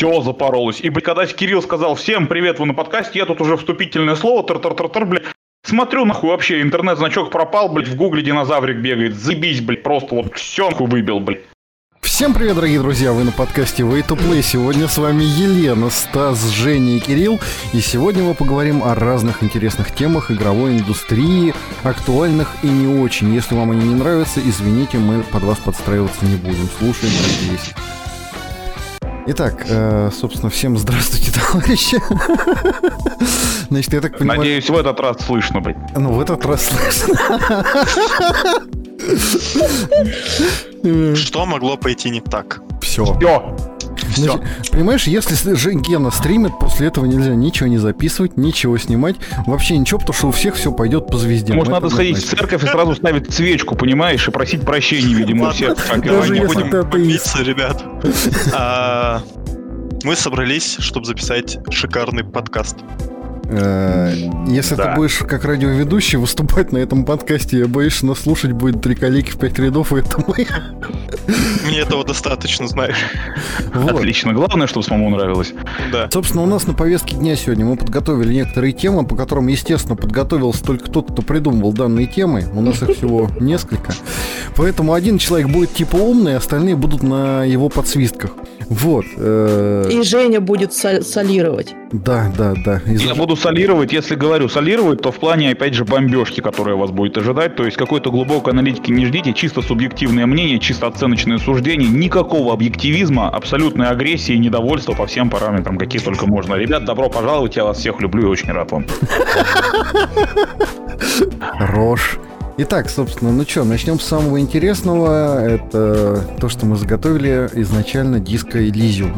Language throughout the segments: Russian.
все запоролось. И, блядь, когда Кирилл сказал, всем привет, вы на подкасте, я тут уже вступительное слово, тар-тар-тар-тар, блядь, Смотрю, нахуй, вообще, интернет-значок пропал, блядь, в гугле динозаврик бегает. Забись, блядь, просто вот все нахуй выбил, блядь. Всем привет, дорогие друзья! Вы на подкасте Way to Play. Сегодня с вами Елена, Стас, Женя и Кирилл. И сегодня мы поговорим о разных интересных темах игровой индустрии, актуальных и не очень. Если вам они не нравятся, извините, мы под вас подстраиваться не будем. Слушаем, надеюсь. Итак, э, собственно, всем здравствуйте, товарищи. Значит, я так понимаю... Надеюсь, в этот раз слышно, блядь. Ну, в этот раз слышно. Что могло пойти не так? Все. Все. Все. понимаешь, если же Гена стримит, после этого нельзя ничего не записывать, ничего снимать, вообще ничего, потому что у всех все пойдет по звезде. Может, надо сходить в церковь и сразу ставить свечку, понимаешь, и просить прощения, видимо, у всех. Даже не будем побиться, ребят. А, мы собрались, чтобы записать шикарный подкаст. Э, если да. ты будешь как радиоведущий выступать на этом подкасте, я боюсь, что нас слушать будет три коллеги в пять рядов, и это мы. Мне этого достаточно, знаешь. Вот. Отлично. Главное, чтобы самому нравилось. Да. Собственно, у нас на повестке дня сегодня мы подготовили некоторые темы, по которым, естественно, подготовился только тот, кто придумывал данные темы. У нас их всего несколько. Поэтому один человек будет типа умный, остальные будут на его подсвистках. Вот. Э, и Женя будет солировать. Да, да, да. Я буду солировать, если говорю солировать, то в плане, опять же, бомбежки, которая вас будет ожидать. То есть какой-то глубокой аналитики не ждите, чисто субъективное мнение, чисто оценочное суждение, никакого объективизма, абсолютной агрессии и недовольства по всем параметрам, какие только можно. Ребят, добро пожаловать, я вас всех люблю и очень рад вам. Рожь. Итак, собственно, ну что, начнем с самого интересного. Это то, что мы заготовили изначально диско Elysium.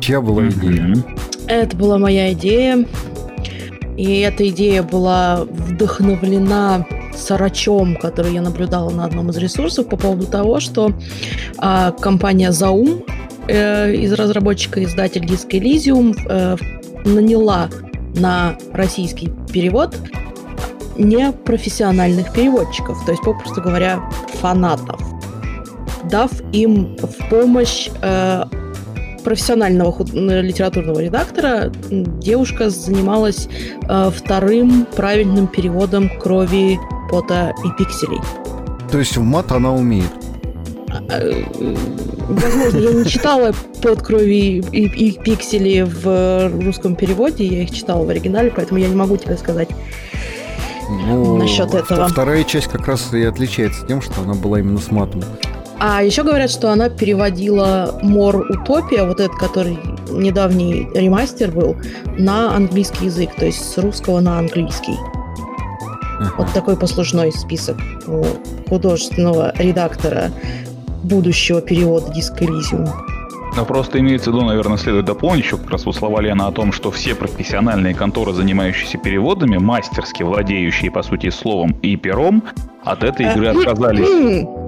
Чья была идея? Это была моя идея. И эта идея была вдохновлена сарачом, который я наблюдала на одном из ресурсов по поводу того, что а, компания Zaum э, из разработчика издатель Disc Elysium э, наняла на российский перевод непрофессиональных переводчиков, то есть, попросту говоря, фанатов, дав им в помощь э, профессионального литературного редактора, девушка занималась э, вторым правильным переводом крови, пота и пикселей. То есть в мат она умеет? А, э, возможно, я не читала под крови и, и пиксели в русском переводе, я их читала в оригинале, поэтому я не могу тебе сказать ну, насчет этого. Вторая часть как раз и отличается тем, что она была именно с матом. А еще говорят, что она переводила Мор Утопия, вот этот, который недавний ремастер был, на английский язык, то есть с русского на английский. Ага. Вот такой послужной список у художественного редактора будущего перевода Диск Elysium. Но просто имеется в виду, наверное, следует дополнить еще как раз вот слова Лена о том, что все профессиональные конторы, занимающиеся переводами, мастерски владеющие, по сути, словом и пером, от этой игры отказались.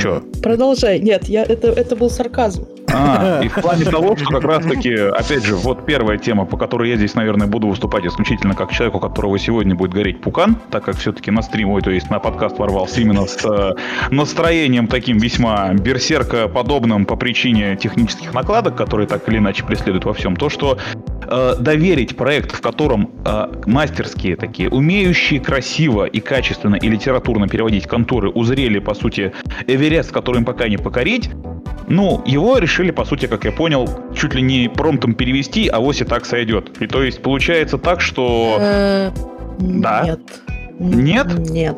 Че? Продолжай. Нет, я, это, это был сарказм. А, и в плане того, что как раз-таки, опять же, вот первая тема, по которой я здесь, наверное, буду выступать исключительно как человек, у которого сегодня будет гореть пукан, так как все-таки на стрим, ой, то есть на подкаст ворвался именно с э, настроением таким весьма берсерка подобным по причине технических накладок, которые так или иначе преследуют во всем, то, что э, доверить проект, в котором э, мастерские такие, умеющие красиво и качественно и литературно переводить конторы, узрели, по сути, Эверест, который им пока не покорить, ну, его решили, по сути, как я понял, чуть ли не промтом перевести, а вось и так сойдет. И то есть получается так, что... Э, да? Нет. Нет? Нет.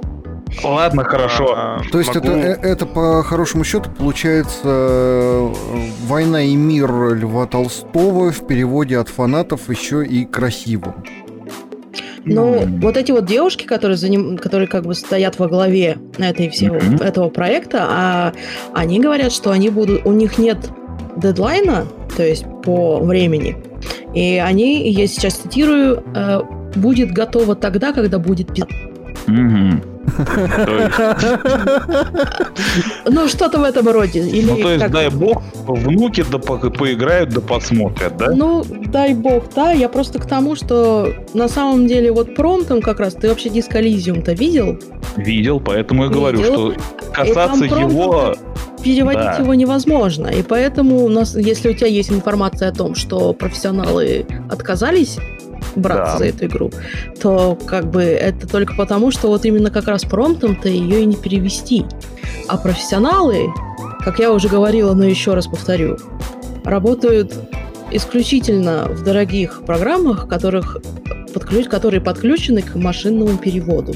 Ладно, хорошо. А, то есть это, э, это по хорошему счету получается э, «Война и мир» Льва Толстого в переводе от фанатов еще и красиво. Ну, mm-hmm. вот эти вот девушки, которые, за ним, которые как бы стоят во главе этой всего, mm-hmm. этого проекта, а они говорят, что они будут, у них нет дедлайна, то есть по времени, и они, я сейчас цитирую, э, будет готово тогда, когда будет Угу. Ну, что-то в этом роде. Ну, то есть, дай бог, внуки да поиграют, да посмотрят, да? Ну, дай бог, да. Я просто к тому, что на самом деле вот промптом как раз, ты вообще диск то видел? Видел, поэтому и говорю, что касаться его переводить Да. его невозможно. И поэтому у нас, если у тебя есть информация о том, что профессионалы отказались браться Да. за эту игру, то как бы это только потому, что вот именно как раз промптом-то ее и не перевести. А профессионалы, как я уже говорила, но еще раз повторю, работают исключительно в дорогих программах, которых подключ- которые подключены к машинному переводу.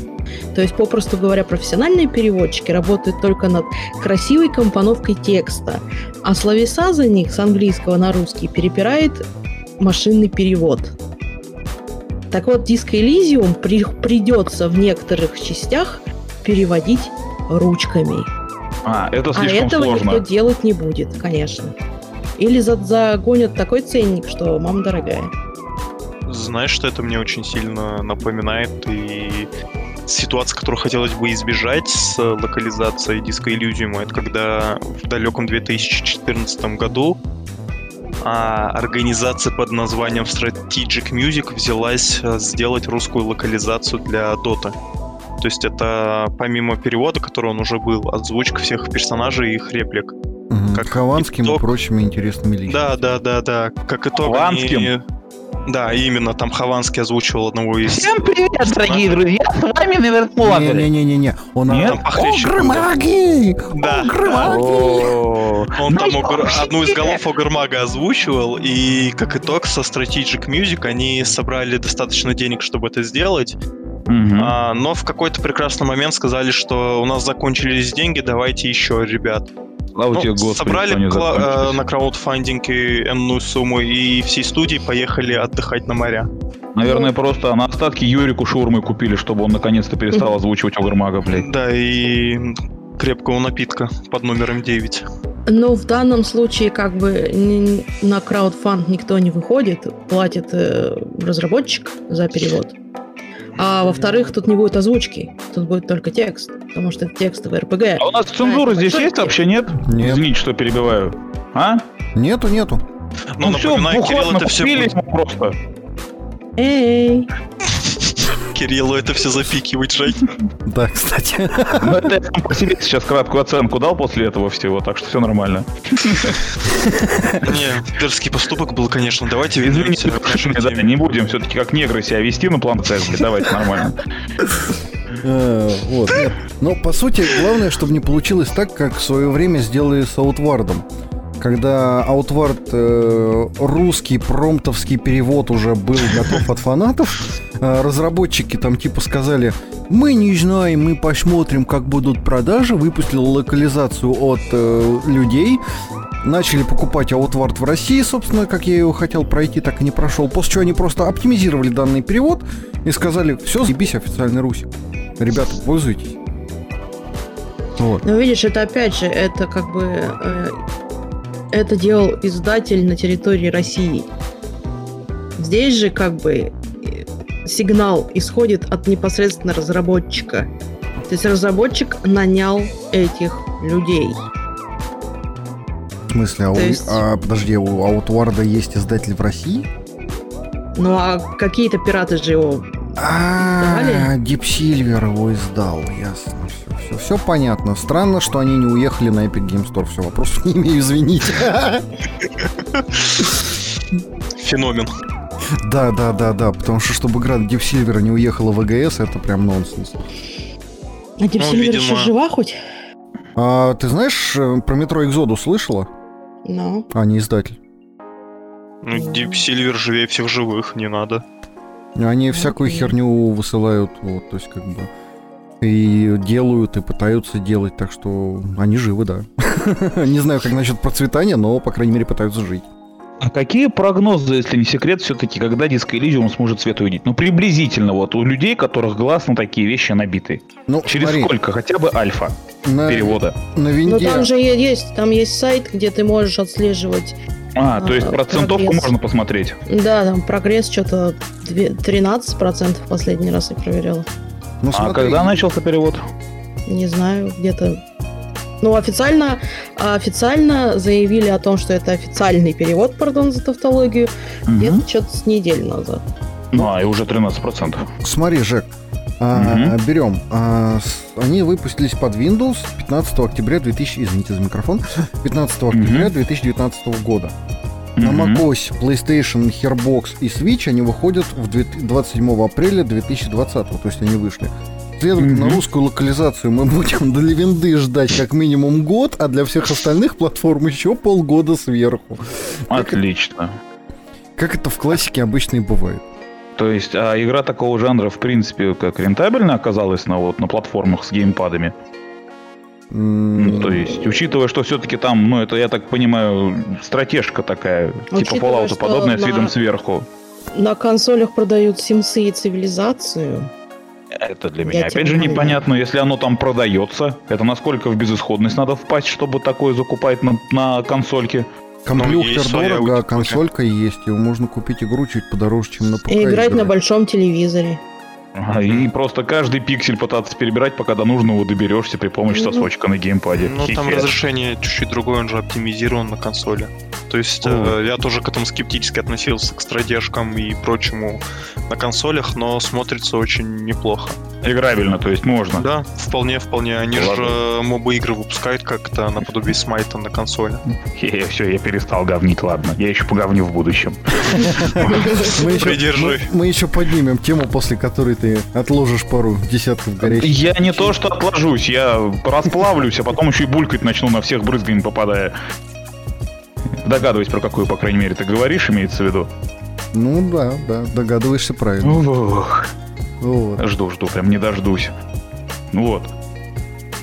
То есть, попросту говоря, профессиональные переводчики работают только над красивой компоновкой текста, а словеса за них с английского на русский перепирает машинный перевод. Так вот, диско Elysium при- придется в некоторых частях переводить ручками. А, это А слишком этого сложно. никто делать не будет, конечно. Или за- загонят такой ценник, что мама дорогая. Знаешь, что это мне очень сильно напоминает и ситуация, которую хотелось бы избежать с локализацией диска Elysium, это когда в далеком 2014 году а, организация под названием Strategic Music взялась а, сделать русскую локализацию для Dota. То есть это помимо перевода, который он уже был, озвучка всех персонажей и их реплик. Мгм. Как Хованским и итог- прочими интересными личностями. Да, да, да, да. Как итог, Хованским? они- Да, именно, там Хованский озвучивал одного из... Всем привет, дорогие друзья! С вами Невертлогер. Не-не-не-не. Он Нет? орал, Похлеще было. Огрмаги! Да. Огрмаги! О, Он там Ну, одну из голов Огрмага озвучивал, и как итог со Strategic Music они собрали достаточно денег, чтобы это сделать, а, но в какой-то прекрасный момент сказали, что у нас закончились деньги, давайте еще, ребят. Слава Ну, тебе, Господи, собрали кла- э, на краудфандинге энную сумму, и всей студии поехали отдыхать на моря. Наверное, просто на остатки Юрику шаурмы купили, чтобы он наконец-то перестал озвучивать Огрмага, блядь. Да, и крепкого напитка под номером 9. Но в данном случае как бы на краудфанд никто не выходит, платит э, разработчик за перевод. А во-вторых, тут не будет озвучки, тут будет только текст, потому что это текстовый РПГ. А у нас цензура Поэтому здесь есть текст. вообще, нет? Нет. Извините, что перебиваю. А? Нету, нету. Ну, все, напоминаю, Кирилл, это все... просто. Эй, Кириллу это все запикивать, Жень. Да, кстати. Но это я сам по себе сейчас краткую оценку дал после этого всего, так что все нормально. Не, дерзкий поступок был, конечно. Давайте Извините, вернемся не будем все-таки как негры себя вести на плантациях, блядь, давайте нормально. Э, Вот. Но, по сути, главное, чтобы не получилось так, как в свое время сделали с Аутвардом. Когда Outward э, русский промптовский перевод уже был готов от фанатов, э, разработчики там типа сказали, мы не знаем, мы посмотрим, как будут продажи, выпустили локализацию от э, людей, начали покупать Outward в России, собственно, как я его хотел пройти, так и не прошел, после чего они просто оптимизировали данный перевод и сказали, все, заебись официальный русик. Ребята, пользуйтесь. Вот. ну видишь, это опять же, это как бы э, это делал издатель на территории России. Здесь же как бы э, сигнал исходит от непосредственно разработчика. То есть разработчик нанял этих людей. В смысле, а, у- То есть- а, подожди, у Аутварда есть издатель в России? Ну а какие-то пираты же его... А, Silver его издал, ясно. Все, все, понятно. Странно, что они не уехали на Epic Game Store. Все, вопросов не имею, извините. Феномен. Да, да, да, да, потому что чтобы игра Deep Silver не уехала в ВГС, это прям нонсенс. А Deep Ну, Silver видимо. еще жива хоть? А ты знаешь, э, про метро Exodus слышала? Ну. А, не издатель. Ну, Deep Silver живее всех живых, не надо. Они всякую херню высылают, вот, то есть как бы и делают, и пытаются делать, так что они живы, да. Не знаю, как насчет процветания, но, по крайней мере, пытаются жить. А какие прогнозы, если не секрет, все-таки, когда Disco Elysium сможет свет увидеть? Ну, приблизительно, вот, у людей, которых глаз на такие вещи набиты. Ну, Через смотри, сколько? Хотя бы альфа на, перевода. на Ну винде... там же есть, там есть сайт, где ты можешь отслеживать. А, то есть А, процентовку прогресс. можно посмотреть. Да, там прогресс что-то две- 13% последний раз я проверяла. Ну, А когда начался перевод? Не знаю, где-то. Ну, официально, официально заявили о том, что это официальный перевод, пардон за тавтологию, Мгм. где-то что-то с неделю назад. Ну, а, и уже 13%. Смотри, Жек, А, Мгм. Берем. А, с- они выпустились под Windows 15 октября 2000... Извините за микрофон. 15 октября Мгм. 2019 года. На macOS, PlayStation, Hairbox и Switch они выходят в две- 27 апреля 2020, то есть они вышли. Следовательно, Мгм. русскую локализацию мы будем для винды ждать как минимум год, а для всех остальных платформ еще полгода сверху. Отлично. Как это в классике обычно и бывает. То есть, а игра такого жанра, в принципе, как рентабельно оказалась на, вот, на платформах с геймпадами? Ну, то есть, учитывая, что все-таки там, ну, это, я так понимаю, стратежка такая, типа Учитывая, Fallout что подобная с на- видом сверху. На консолях продают Симсы и цивилизацию. Это для Я меня, опять тем же, непонятно, если оно там продается, это насколько в безысходность надо впасть, чтобы такое закупать на, на консольке. Есть своя дорого, а консолька есть. И можно купить игру чуть подороже, чем на ПК. И играть на большом телевизоре. И просто каждый пиксель пытаться перебирать, пока до нужного доберешься при помощи Ну. сосочка на геймпаде. Ну, там разрешение чуть-чуть другое, он же оптимизирован на консоли. То есть О. э, я тоже к этому скептически относился, к стратежкам и прочему на консолях, но смотрится очень неплохо. Играбельно, то есть можно. Да, вполне, вполне. Они Ладно. же моба игры выпускают как-то наподобие смайта на консоли. Хе-хе, все, я перестал говнить, ладно. Я еще поговню в будущем. Придержи. мы еще поднимем тему, после которой ты отложишь пару десятков горячих. Я не то что отложусь, я расплавлюсь, а потом еще и булькать начну на всех брызгами попадая. Догадываюсь, про какую, по крайней мере, ты говоришь, имеется в виду. Ну да, да, догадываешься правильно. Ух, Вот. Жду, жду, прям не дождусь. Вот.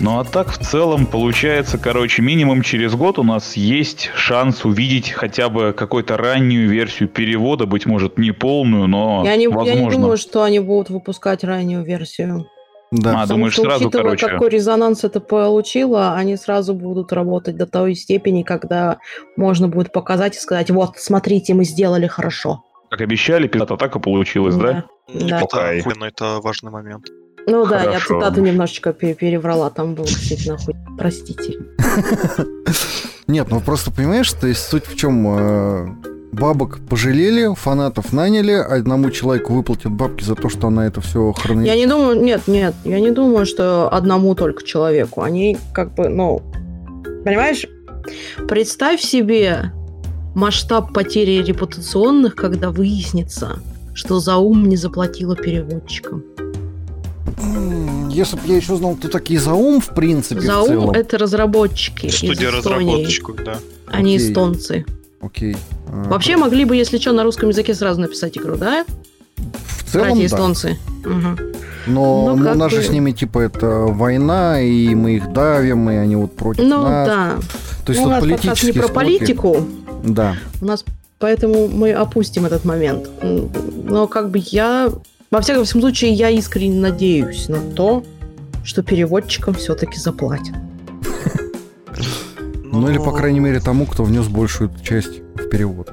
Ну а так в целом получается, короче, минимум через год у нас есть шанс увидеть хотя бы какую-то раннюю версию перевода, быть может не полную, но Я не, я не возможно. думаю, что они будут выпускать раннюю версию. Да. А, Потому думаешь, что, сразу, учитывая, короче. какой резонанс это получило, они сразу будут работать до той степени, когда можно будет показать и сказать, вот, смотрите, мы сделали хорошо. Как обещали, пиздата атака получилась, да? Да. Это Окей. охуенно, это важный момент. Ну да, я Хорошо. цитату немножечко пе- переврала, там было действительно хуй. Простите. Нет, ну просто понимаешь, то есть суть в чем э, бабок пожалели, фанатов наняли, одному человеку выплатят бабки за то, что она это все хранит. Я не думаю, нет, нет, я не думаю, что одному только человеку. Они как бы, ну, понимаешь, представь себе масштаб потери репутационных, когда выяснится, что Заум не заплатила переводчикам. Если бы я еще знал, кто такие Заум, в принципе, Заум это разработчики из Студия разработчиков, да. Они Окей. эстонцы. Окей. А, Вообще могли бы, если что, на русском языке сразу написать игру, да? в целом, Братья да. эстонцы. Мгм. Но Ну, ну, как у нас же бы- с ними, типа, это война, и мы их давим, и они вот против Ну нас. да. То есть Ну, у нас подкаст политические не про склоки- политику, Да. У нас поэтому мы опустим этот момент. Но как бы я... Во всяком случае, я искренне надеюсь на то, что переводчикам все-таки заплатят. Ну, или, по крайней мере, тому, кто внес большую часть в перевод.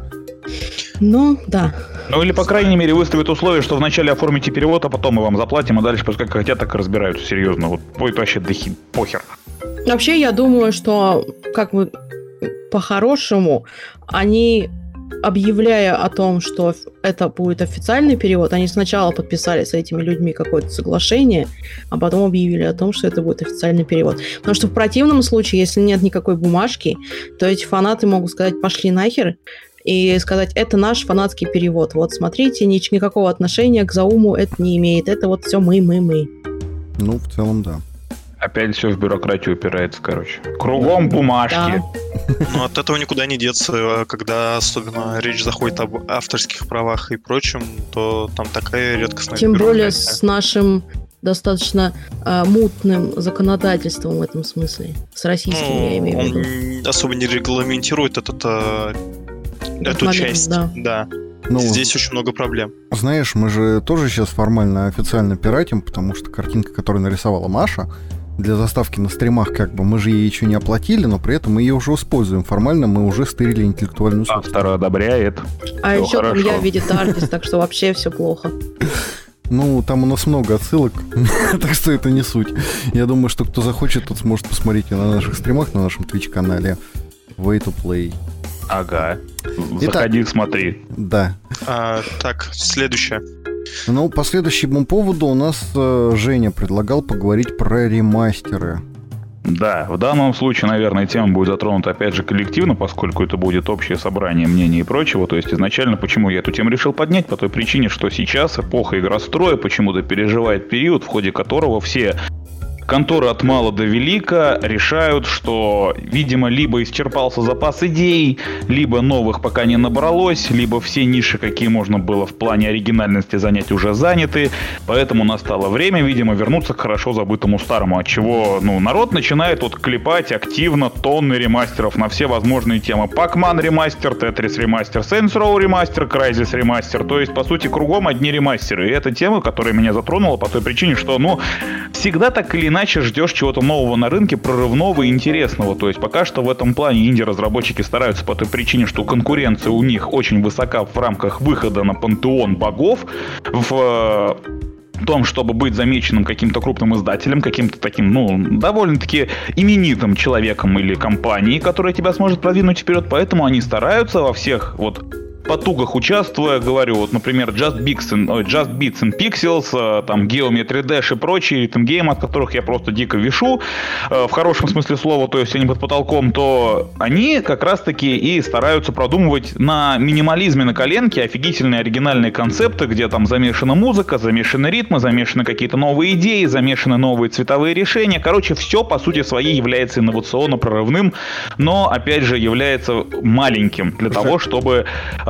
Ну, да. Ну или, по крайней мере, выставят условие, что вначале оформите перевод, а потом мы вам заплатим, а дальше пускай как хотят, так и разбираются. Серьезно, вот будет вообще дохи, похер. Вообще, я думаю, что как бы по-хорошему они объявляя о том, что это будет официальный перевод, они сначала подписали с этими людьми какое-то соглашение, а потом объявили о том, что это будет официальный перевод. Потому что в противном случае, если нет никакой бумажки, то эти фанаты могут сказать «пошли нахер», и сказать, это наш фанатский перевод. Вот смотрите, нич- никакого отношения к Зауму это не имеет. Это вот все мы, мы, мы. Ну, в целом, да. Опять все в бюрократию упирается, короче. Кругом бумажки. Да. Ну, от этого никуда не деться, э, когда особенно речь заходит об авторских правах и прочем, то там такая редкостная Тем более с нашим достаточно а, мутным законодательством в этом смысле. С российским, Ну, я имею в виду. он особо не регламентирует этот, э, эту момент, часть. да. Ну, Здесь очень много проблем. знаешь, мы же тоже сейчас формально официально пиратим, потому что картинка, которую нарисовала Маша, для заставки на стримах, как бы, мы же ей еще не оплатили, но при этом мы ее уже используем. Формально мы уже стырили интеллектуальную собственность. Автор одобряет. А всё еще там хорошо. я видит артист, так что вообще все плохо. Ну, там у нас много отсылок, так что это не суть. Я думаю, что кто захочет, тот сможет посмотреть и на наших стримах, на нашем Twitch-канале Way to Play. Ага. Итак. Заходи, смотри. Да. А, так, следующее. Ну, по следующему поводу у нас э, Женя предлагал поговорить про ремастеры. Да, в данном случае, наверное, тема будет затронута опять же коллективно, поскольку это будет общее собрание мнений и прочего. То есть изначально, почему я эту тему решил поднять? По той причине, что сейчас эпоха игростроя почему-то переживает период, в ходе которого все конторы от мала до велика решают, что, видимо, либо исчерпался запас идей, либо новых пока не набралось, либо все ниши, какие можно было в плане оригинальности занять, уже заняты. Поэтому настало время, видимо, вернуться к хорошо забытому старому, от чего ну, народ начинает вот клепать активно тонны ремастеров на все возможные темы. Pac-Man ремастер, Tetris ремастер, Saints Row ремастер, Crysis ремастер. То есть, по сути, кругом одни ремастеры. И это тема, которая меня затронула по той причине, что, ну, всегда так или иначе ждешь чего-то нового на рынке, прорывного и интересного. То есть пока что в этом плане инди-разработчики стараются по той причине, что конкуренция у них очень высока в рамках выхода на пантеон богов, в том, чтобы быть замеченным каким-то крупным издателем, каким-то таким, ну, довольно-таки именитым человеком или компанией, которая тебя сможет продвинуть вперед. Поэтому они стараются во всех вот потугах участвуя, говорю, вот, например, Just Beats and, ой, Just Beats and Pixels, э, там, Geometry Dash и прочие ритм-геймы, от которых я просто дико вишу, э, в хорошем смысле слова, то есть они под потолком, то они как раз-таки и стараются продумывать на минимализме на коленке офигительные оригинальные концепты, где там замешана музыка, замешаны ритмы, замешаны какие-то новые идеи, замешаны новые цветовые решения. Короче, все по сути своей является инновационно прорывным, но, опять же, является маленьким для того, чтобы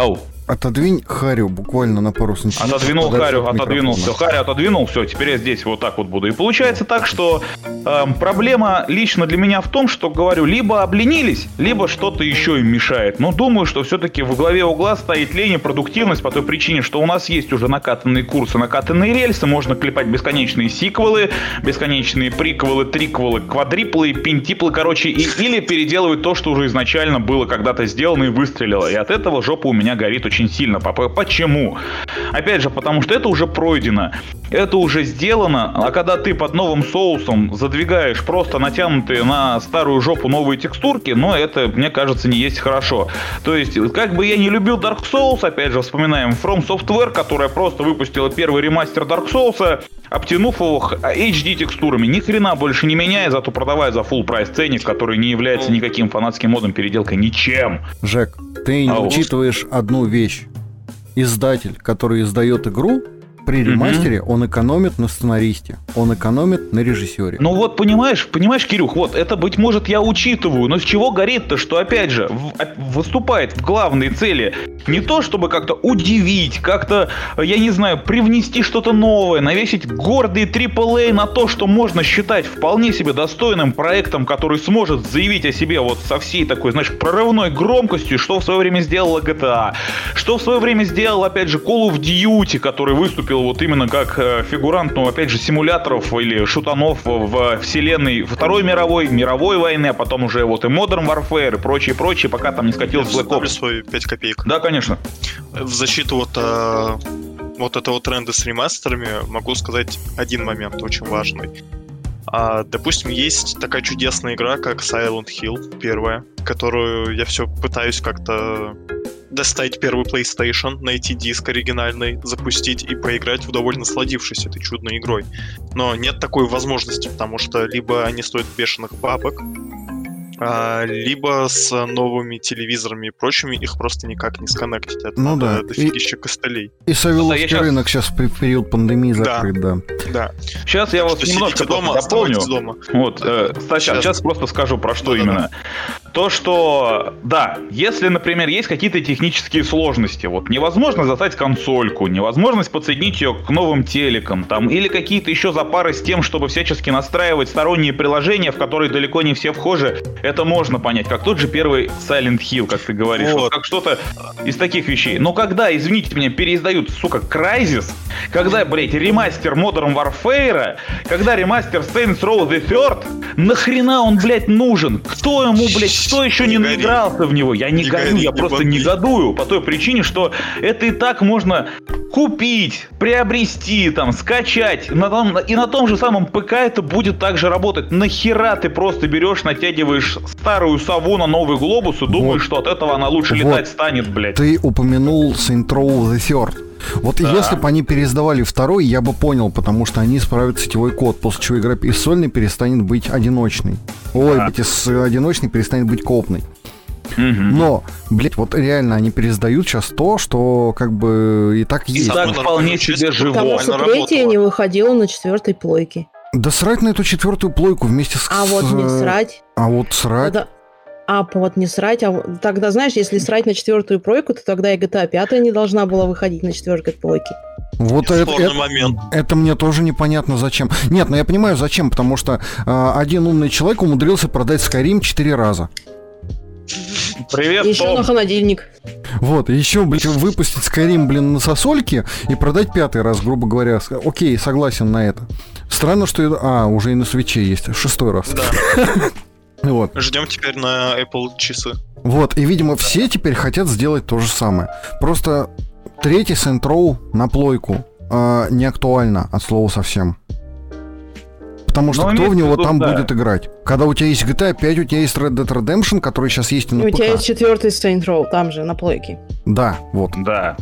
а, Ау. Отодвинь Харю буквально на пару сантиметров. Отодвинул Харю, отодвинул, все, Харю отодвинул, все, теперь я здесь вот так вот буду. И получается так, что э, проблема лично для меня в том, что, говорю, либо обленились, либо что-то еще им мешает. Но думаю, что все-таки в главе угла стоит лень и продуктивность по той причине, что у нас есть уже накатанные курсы, накатанные рельсы, можно клепать бесконечные сиквелы, бесконечные приквелы, триквелы, квадриплы, пентиплы, короче, и, или переделывать то, что уже изначально было когда-то сделано и выстрелило. И от этого жопа у меня горит очень очень сильно. Почему? Опять же, потому что это уже пройдено, это уже сделано, а когда ты под новым соусом задвигаешь просто натянутые на старую жопу новые текстурки, но это, мне кажется, не есть хорошо. То есть, как бы я не любил Dark Souls, опять же, вспоминаем From Software, которая просто выпустила первый ремастер Dark Souls, обтянув его HD текстурами, ни хрена больше не меняя, зато продавая за full прайс ценник, который не является никаким фанатским модом, переделкой, ничем. Жек, ты не а учитываешь одну вещь. Издатель, который издает игру, при ремастере угу. он экономит на сценаристе, он экономит на режиссере. Ну вот понимаешь, понимаешь, Кирюх, вот это быть может я учитываю, но с чего горит-то, что опять же в, выступает в главной цели не то, чтобы как-то удивить, как-то, я не знаю, привнести что-то новое, навесить гордый AAA на то, что можно считать вполне себе достойным проектом, который сможет заявить о себе вот со всей такой, знаешь, прорывной громкостью, что в свое время сделала GTA, что в свое время сделал, опять же, Call of Duty, который выступил выступил вот именно как э, фигурант, ну, опять же, симуляторов или шутанов в вселенной Второй мировой, мировой войны, а потом уже вот и Modern Warfare и прочее, прочее, пока там не скатилось Black Ops. свой 5 копеек. Да, конечно. В защиту вот э, вот этого тренда с ремастерами могу сказать один момент очень важный. А, допустим, есть такая чудесная игра, как Silent Hill, первая, которую я все пытаюсь как-то достать первый PlayStation, найти диск оригинальный, запустить и поиграть вдоволь насладившись этой чудной игрой. Но нет такой возможности, потому что либо они стоят бешеных бабок, а, либо с новыми телевизорами и прочими их просто никак не сконнектить. Это ну да. дофигища и, костылей. И Савеловский да, рынок сейчас в период пандемии закрыт, да. Да. да. Сейчас я вас немножко дома, дополню. Дома. Вот, э, кстати, сейчас. сейчас просто скажу про что да, именно. Да, да. То, что, да, если, например, есть какие-то технические сложности, вот невозможно застать консольку, невозможность подсоединить ее к новым телекам, там, или какие-то еще запары с тем, чтобы всячески настраивать сторонние приложения, в которые далеко не все вхожи, это можно понять, как тот же первый Silent Hill, как ты говоришь, вот. Вот, как что-то из таких вещей. Но когда, извините меня, переиздают, сука, Crysis, когда, блядь, ремастер Modern Warfare, когда ремастер Saints Row the Third, нахрена он, блядь, нужен? Кто ему, блядь, кто еще не, не наигрался в него? Я не, не горю, я не просто бомби. негодую по той причине, что это и так можно купить, приобрести, там, скачать. На том, и на том же самом ПК это будет также работать. Нахера ты просто берешь, натягиваешь старую сову на новый глобус и думаешь, вот. что от этого она лучше вот. летать станет, блядь. Ты упомянул Saint Row the Third. Вот Да. если бы они переиздавали второй, я бы понял, потому что они исправят сетевой код, после чего игра из сольной перестанет быть одиночной. Ой, Да. быть из одиночной перестанет быть копной. Мгм. Но, блядь, вот реально они пересдают сейчас то, что как бы и так И есть. так Самое вполне себе живо. Потому что третья не выходила на четвертой плойке. Да срать на эту четвертую плойку вместе с... А вот не срать. А вот срать. Тогда- А вот не срать, а тогда, знаешь, если срать на четвертую плойку, то тогда и GTA 5 не должна была выходить на четвертой плойке. Вот это, это, момент. это мне тоже непонятно зачем. Нет, ну я понимаю зачем, потому что а, один умный человек умудрился продать Skyrim четыре раза. Привет, Еще Том. на холодильник. Вот, и еще, блин, выпустить Skyrim, блин, на сосольке и продать пятый раз, грубо говоря. Окей, согласен на это. Странно, что... А, уже и на свече есть. Шестой раз. Да. Вот. Ждем теперь на Apple часы. Вот, и, видимо, все теперь хотят сделать то же самое. Просто третий Saint Row на плойку а, не актуально от слова совсем. Потому что Ну, кто в него виду, там да. будет играть? Когда у тебя есть GTA 5, у тебя есть Red Dead Redemption, который сейчас есть и И на у тебя ПК. есть четвертый Saint Row, там же, на плойке. Да, вот. Да.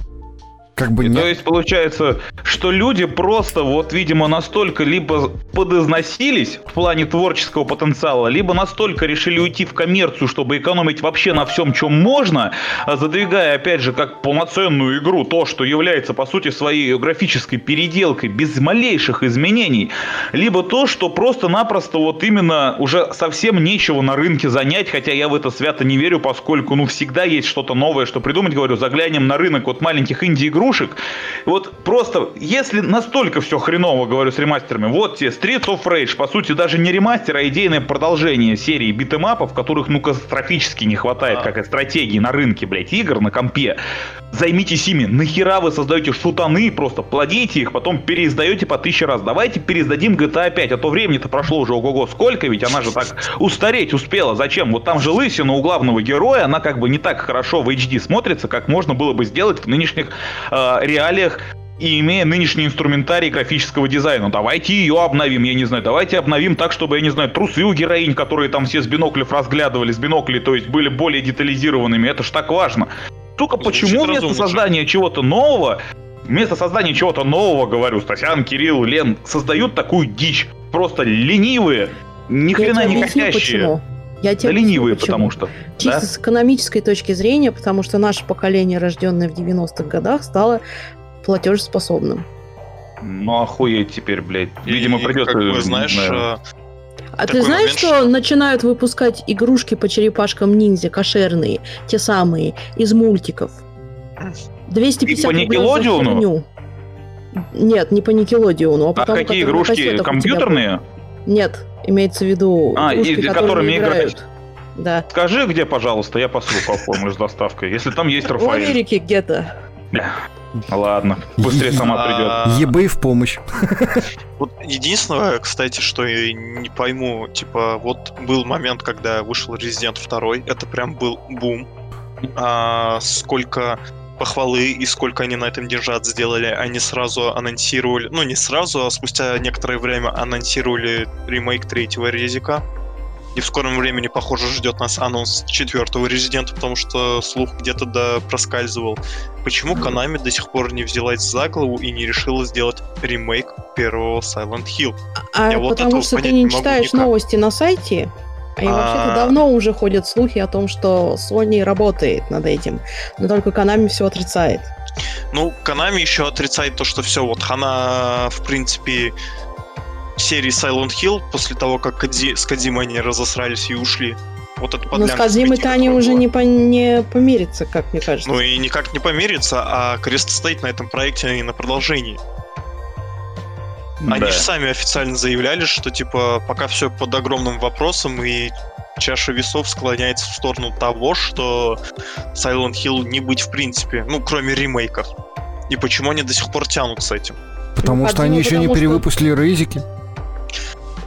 Как бы И не... то есть получается, что люди просто вот, видимо, настолько либо подизносились в плане творческого потенциала, либо настолько решили уйти в коммерцию, чтобы экономить вообще на всем, чем можно, а задвигая, опять же, как полноценную игру, то, что является, по сути, своей графической переделкой, без малейших изменений, либо то, что просто-напросто вот именно уже совсем нечего на рынке занять, хотя я в это свято не верю, поскольку, ну, всегда есть что-то новое, что придумать, говорю, заглянем на рынок вот маленьких инди-игрушек, вот просто, если настолько все хреново, говорю, с ремастерами, вот тебе Streets of Rage, по сути, даже не ремастер, а идейное продолжение серии битэмапов, которых, ну, катастрофически не хватает, как и стратегии на рынке, блядь, игр на компе. Займитесь ими. Нахера вы создаете шутаны, просто плодите их, потом переиздаете по тысяче раз. Давайте переиздадим GTA 5, а то времени-то прошло уже ого-го сколько, ведь она же так устареть успела. Зачем? Вот там же лысина у главного героя, она как бы не так хорошо в HD смотрится, как можно было бы сделать в нынешних э, реалиях и имея нынешний инструментарий графического дизайна. Давайте ее обновим, я не знаю. Давайте обновим так, чтобы, я не знаю, трусы у героинь, которые там все с биноклев разглядывали, с биноклей, то есть были более детализированными. Это ж так важно. Только Звучит почему вместо разумно создания чего-то нового, вместо создания чего-то нового, говорю, Стасян, Кирилл, Лен, создают такую дичь. Просто ленивые, ни хрена не хотящие. почему. Я Да тебе объясню, ленивые, почему. потому что. Чисто да? с экономической точки зрения, потому что наше поколение, рожденное в 90-х годах, стало платежеспособным. Ну охуеть теперь, блядь. Видимо, И, придется... Как бы, знаешь, наверное. э, А ты Такой знаешь, момент, что начинают выпускать игрушки по черепашкам ниндзя, кошерные, те самые, из мультиков? 250 И по рублей за Никелодеону? херню. Нет, не по Никелодеону, а А потому, какие игрушки? тебя Компьютерные? были. Нет, имеется в виду А, игрушки, и- которыми не играть. играют. Да. Скажи, где, пожалуйста, я посылку оформлю с доставкой. Если там есть В Рафаэль. Америке где-то. Ладно, быстрее сама придет. а, eBay в помощь. Вот единственное, кстати, что я не пойму, типа, вот был момент, когда вышел Resident 2, это прям был бум. А, сколько похвалы и сколько они на этом держат сделали. Они сразу анонсировали, ну не сразу, а спустя некоторое время анонсировали ремейк третьего Резика. И в скором времени, похоже, ждет нас анонс четвертого Резидента, потому что слух где-то да проскальзывал. Почему Konami до сих пор не взялась за голову и не решила сделать ремейк первого Silent Hill? А Я вот потому этого что ты не не читаешь никак. новости на сайте, а и вообще-то А. давно уже ходят слухи о том, что Sony работает над этим, но только Konami все отрицает. Ну, Konami еще отрицает то, что все, вот она, в принципе, серии Silent Hill, после того, как Кодзи- с Кодзимой они разосрались и ушли. Вот это Но с статьи, они уже не, по- не помирятся, как мне кажется. Ну и никак не помириться, а крест стоит на этом проекте и на продолжении. Они Да. же сами официально заявляли, что типа пока все под огромным вопросом и чаша весов склоняется в сторону того, что Silent Hill не быть в принципе, ну кроме ремейков. И почему они до сих пор тянут с этим? Потому Ну, что они Кодзима, еще не что- перевыпустили рейзики.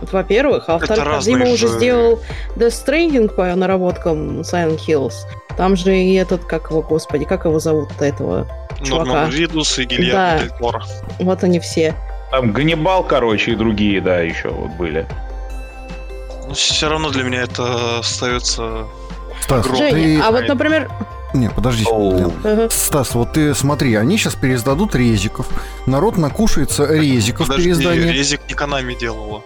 Вот, Во-первых, а во-вторых, разные Кадзима уже же- сделал Death Stranding по наработкам Silent Hills. Там же и этот, как его, господи, как его зовут-то этого? Чувака. Норман Ридус и Да. Гильермо Дель Торо. Вот они все. Там Ганнибал, короче, и другие, да, еще вот были. Но все равно для меня это остается Стас. Женя, ты- а вот, например, Не. Лен. Стас, вот ты смотри, они сейчас переиздадут резиков. Народ накушается резиков Подожди, переиздания. Резик не Konami делала.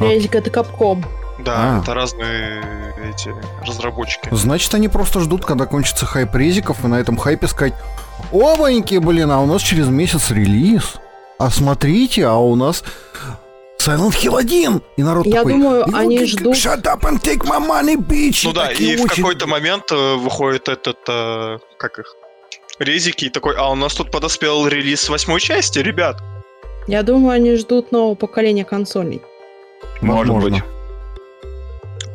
Резик это капком. Да, А. это разные эти разработчики. Значит, они просто ждут, когда кончится хайп резиков, и на этом хайпе сказать, Обаньки, блин, а у нас через месяц релиз. А смотрите, а у нас Silent Hill 1. И народ Я такой, думаю, «You они can ждут- Shut up and take my money, bitch. Ну да, такие и в очень- какой-то момент э, выходит этот, э, как их, резики, и такой, а у нас тут подоспел релиз восьмой части, ребят. Я думаю, они ждут нового поколения консолей. Может Возможно. быть.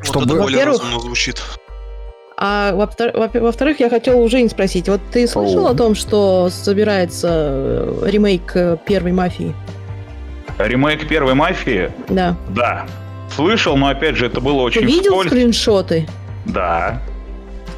Чтобы- Вот это более разумно звучит. А во-втор- во- во-вторых, я хотела у Жени спросить. Вот ты слышал Оу. о том, что собирается э, ремейк э, первой мафии? Ремейк первой мафии? Да. Да. Слышал, но опять же, это было Ты очень видел вскользь. скриншоты? Да.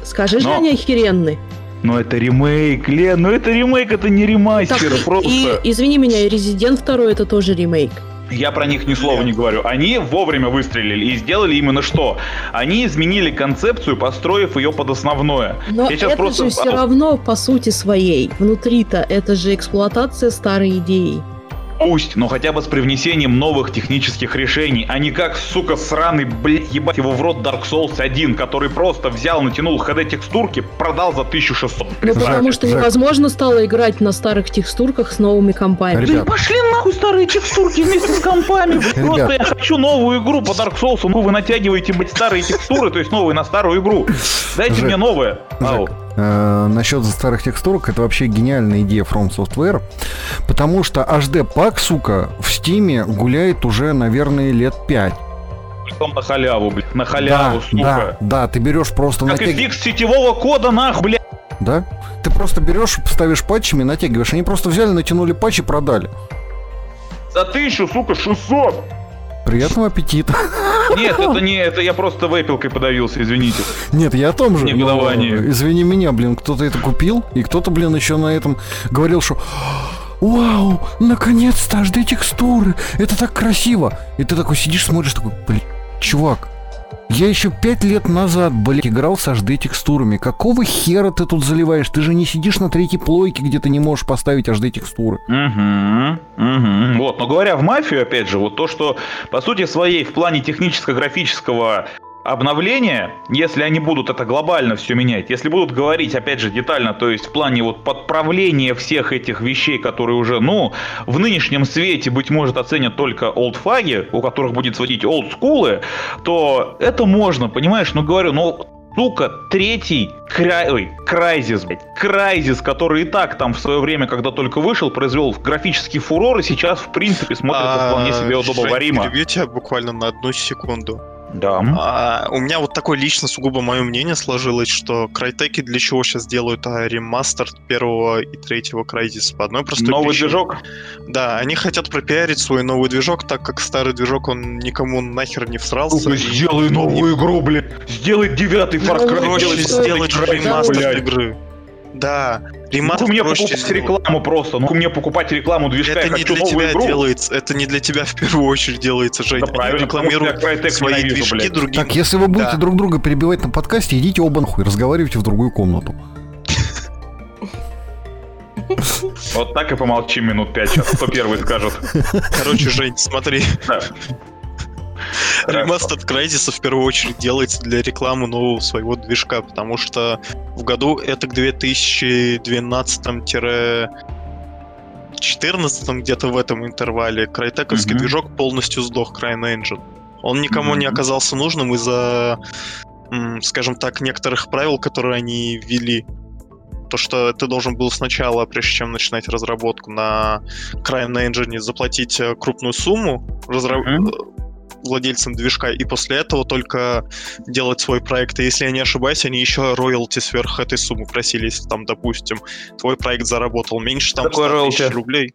Скажи же, Но- они охеренны. Но это ремейк, Лен, ну это ремейк, это не ремастер, Так, просто. и, извини меня, и Резидент 2 это тоже ремейк. Я про них ни слова не говорю. Они вовремя выстрелили и сделали именно что? Они изменили концепцию, построив ее под основное. Но Я щас это просто- же все равно по сути своей. Внутри-то это же эксплуатация старой идеи. Пусть, но хотя бы с привнесением новых технических решений, а не как, сука, сраный, блядь, ебать его в рот Dark Souls 1, который просто взял, натянул HD-текстурки, продал за 1600. Ну, потому что невозможно стало играть на старых текстурках с новыми компами. Ребят. Да пошли нахуй старые текстурки вместе с компами. Просто я хочу новую игру по Dark Souls. Ну вы натягиваете, блядь, старые текстуры, то есть новые на старую игру. Дайте мне новое. Э, насчет старых текстурок, это вообще гениальная идея From Software, потому что HD-пак, сука, в Стиме гуляет уже, наверное, лет 5. Притом на халяву, блядь, на халяву, да, да, сука. да, ты берешь просто Как и натяг- фикс сетевого кода, нах, блядь. Да? Ты просто берешь, ставишь патчами, натягиваешь. Они просто взяли, натянули патч и продали. За тысячу, сука, 600. Приятного аппетита. Нет, это не, это я просто вейпилкой подавился, извините. Нет, я о том же. Негодование. но, Извини меня, блин, кто-то это купил, и кто-то, блин, еще на этом говорил, что Вау, наконец-то HD текстуры, это так красиво. И ты такой сидишь, смотришь, такой, блин, чувак, я еще пять лет назад, блядь, играл с HD текстурами. Какого хера ты тут заливаешь? Ты же не сидишь на третьей плойке, где ты не можешь поставить HD текстуры. Угу, угу. Вот, но говоря в мафию, опять же, вот то, что по сути своей в плане техническо-графического обновления, если они будут это глобально все менять, если будут говорить, опять же, детально, то есть в плане вот подправления всех этих вещей, которые уже, ну, в нынешнем свете, быть может, оценят только олдфаги, у которых будет сводить олдскулы, то это можно, понимаешь? Ну, говорю, ну, Сука, третий край... Ой, Крайзис, блядь. Крайзис, который и так там в свое время, когда только вышел, произвел графический фурор, и сейчас, в принципе, смотрится А, вполне себе удобоваримо. перебью тебя буквально на одну секунду. Да. А, у меня вот такое лично сугубо мое мнение сложилось, что крайтеки для чего сейчас делают а, ремастер первого и третьего Crysis по одной простой Новый причине. движок? Да, они хотят пропиарить свой новый движок, так как старый движок, он никому нахер не всрался. И- сделай новую игру, блядь. Сделай девятый Far Cry. Проще сделай сделать ремастер блядь. игры. Да, Ну ремастер мне проще покупать сделать. рекламу просто. Ну мне покупать рекламу движка, Это я не хочу для новую тебя игру. делается, это не для тебя в первую очередь делается, Жень. Да Они правильно, рекламируют свои движки блядь. другим. Так, если вы будете Да. друг друга перебивать на подкасте, идите оба нахуй, разговаривайте в другую комнату. Вот так и помолчим минут пять. Кто первый скажет? Короче, Жень, смотри. Ремастер Crysis в первую очередь делается для рекламы нового своего движка, потому что в году это к 2012-14 где-то в этом интервале крайтековский Мгм. движок полностью сдох CryEngine. Он никому не Мгм. оказался нужным из-за, скажем так, некоторых правил, которые они ввели. То, что ты должен был сначала, прежде чем начинать разработку на CryEngine, заплатить э, крупную сумму разра- Мгм. Владельцам движка, и после этого только делать свой проект. И если я не ошибаюсь, они еще роялти сверх этой суммы просили, если там, допустим, твой проект заработал меньше там Такое 100 тысяч рублей.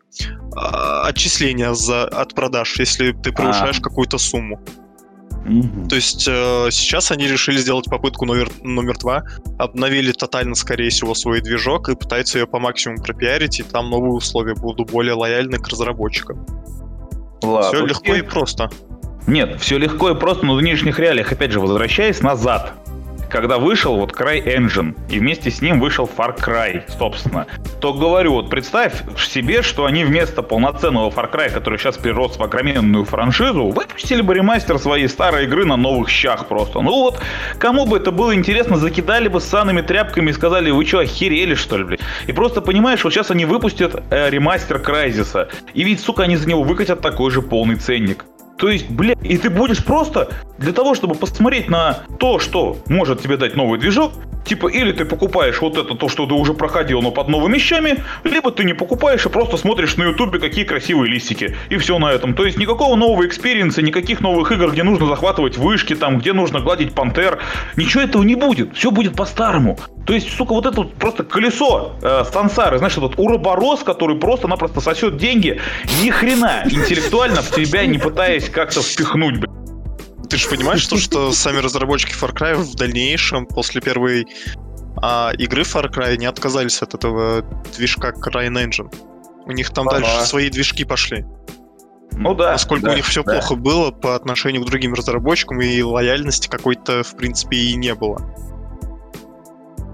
А, отчисления за, от продаж, если ты превышаешь А. какую-то сумму. Мгм. То есть э, сейчас они решили сделать попытку номер, номер два, обновили тотально, скорее всего, свой движок и пытаются ее по максимуму пропиарить, и там новые условия будут более лояльны к разработчикам. Ладно. Все легко и просто. Нет, все легко и просто, но в нынешних реалиях, опять же, возвращаясь назад. когда вышел вот Cry Engine, и вместе с ним вышел Far Cry, собственно, то говорю, вот представь себе, что они вместо полноценного Far Cry, который сейчас перерос в огроменную франшизу, выпустили бы ремастер своей старой игры на новых щах просто. Ну вот, кому бы это было интересно, закидали бы санными тряпками и сказали, вы что, охерели что ли, блядь? И просто понимаешь, вот сейчас они выпустят э, ремастер Крайзиса, и ведь, сука, они за него выкатят такой же полный ценник. То есть, блядь, и ты будешь просто для того, чтобы посмотреть на то, что может тебе дать новый движок, типа, или ты покупаешь вот это, то, что ты уже проходил, но под новыми вещами, либо ты не покупаешь и просто смотришь на ютубе, какие красивые листики. И все на этом. То есть никакого нового экспириенса, никаких новых игр, где нужно захватывать вышки, там, где нужно гладить пантер. Ничего этого не будет. Все будет по-старому. То есть, сука, вот это вот просто колесо э, сансары, знаешь, этот уроборос, который просто-напросто сосет деньги, ни хрена интеллектуально в тебя не пытаясь как-то впихнуть, блядь. Ты же понимаешь, что, что сами разработчики Far Cry в дальнейшем, после первой а, игры Far Cry, не отказались от этого движка Crying Engine. У них там ага. дальше свои движки пошли. Ну да. Насколько да, у них все да. плохо было по отношению к другим разработчикам, и лояльности какой-то, в принципе, и не было.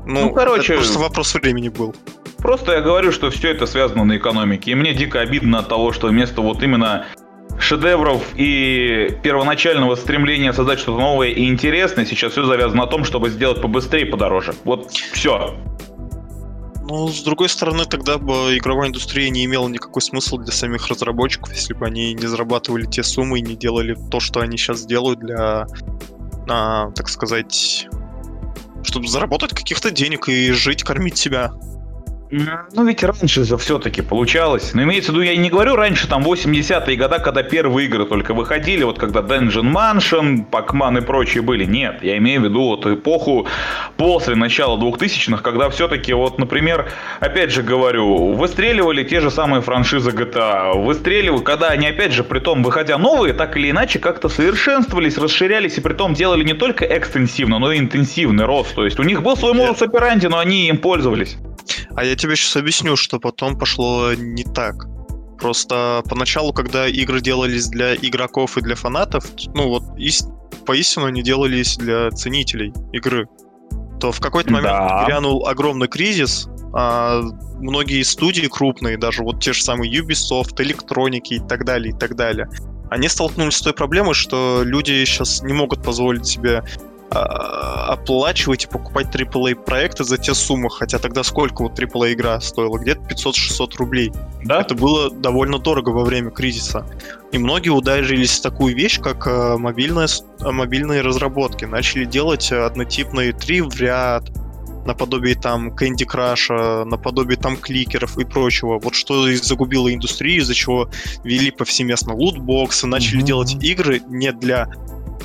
Ну, Ну, короче- это просто вопрос времени был. Просто я говорю, что все это связано на экономике. И мне дико обидно от того, что вместо вот именно шедевров и первоначального стремления создать что-то новое и интересное, сейчас все завязано на том, чтобы сделать побыстрее и подороже. Вот все. Ну, с другой стороны, тогда бы игровая индустрия не имела никакой смысла для самих разработчиков, если бы они не зарабатывали те суммы и не делали то, что они сейчас делают для, а, так сказать, чтобы заработать каких-то денег и жить, кормить себя. Ну ведь раньше же все-таки получалось. Но имеется в виду, я не говорю раньше, там 80-е года, когда первые игры только выходили, вот когда Dungeon Mansion, Pac-Man и прочие были. Нет, я имею в виду вот эпоху после начала 2000-х, когда все-таки вот, например, опять же говорю, выстреливали те же самые франшизы GTA, выстреливали, когда они опять же, при том, выходя новые, так или иначе как-то совершенствовались, расширялись и при том делали не только экстенсивно, но и интенсивный рост. То есть у них был свой модус операнди, но они им пользовались. А я тебе сейчас объясню, что потом пошло не так. Просто поначалу, когда игры делались для игроков и для фанатов, ну вот ис- поистину они делались для ценителей игры, то в какой-то момент Да. грянул огромный кризис, а многие студии крупные, даже вот те же самые Ubisoft, Electronic и так далее, и так далее, они столкнулись с той проблемой, что люди сейчас не могут позволить себе оплачивать и покупать AAA проекты за те суммы, хотя тогда сколько вот AAA игра стоила? Где-то 500-600 рублей. Да? Это было довольно дорого во время кризиса. И многие ударились в такую вещь, как э, мобильная с- э, мобильные разработки. Начали делать однотипные три в ряд, наподобие там Candy Crush, наподобие там кликеров и прочего. Вот что и загубило индустрию, из-за чего ввели повсеместно лутбоксы, начали Мгм. делать игры не для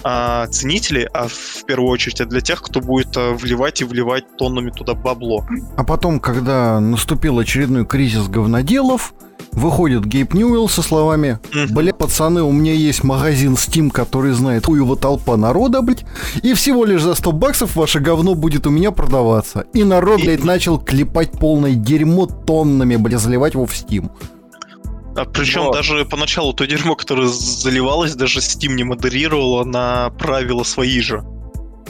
а, ценителей, а в первую очередь а для тех, кто будет а, вливать и вливать тоннами туда бабло. А потом, когда наступил очередной кризис говноделов, выходит Гейб Ньюэлл со словами. «Бля, пацаны, у меня есть магазин Steam, который знает хуева толпа народа, блядь, и всего лишь за 100 баксов ваше говно будет у меня продаваться». И народ, блядь, начал клепать полное дерьмо тоннами, блядь, заливать его в Steam. А причем Вот. даже поначалу то дерьмо, которое заливалось, даже Steam не модерировало на правила свои же.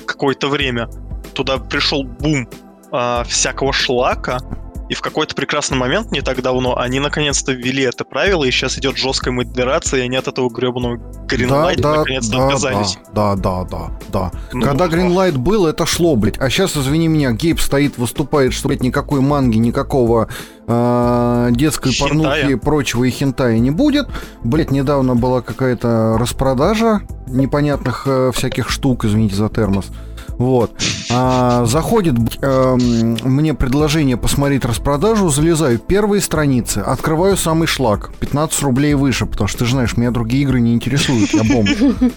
Какое-то время. Туда пришел бум а, всякого шлака, и в какой-то прекрасный момент, не так давно, они наконец-то ввели это правило, и сейчас идет жесткая модерация, и они от этого гребаного Greenlight наконец-то отказались. да, да, да, да. Ну, Когда Greenlight был, это шло, блядь. А сейчас, извини меня, Гейб стоит, выступает, что, блядь, никакой манги, никакого э, детской Хентая. порнухи и прочего и хентая не будет. Блядь, недавно была какая-то распродажа непонятных э, всяких штук, извините за термос. Вот. А, заходит эм, мне предложение посмотреть распродажу, залезаю первые страницы, открываю самый шлак, 15 рублей выше, потому что ты же знаешь, меня другие игры не интересуют, я бомж.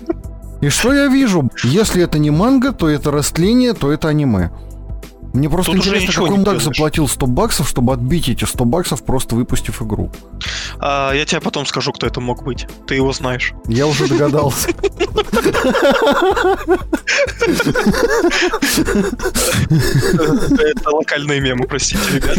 И что я вижу? Если это не манга, то это растление, то это аниме. Мне просто Тут интересно, какой мудак делаешь. заплатил 100 баксов, чтобы отбить эти 100 баксов, просто выпустив игру. А, я тебе потом скажу, кто это мог быть. Ты его знаешь. Я уже догадался. Это локальные мемы, простите, ребят.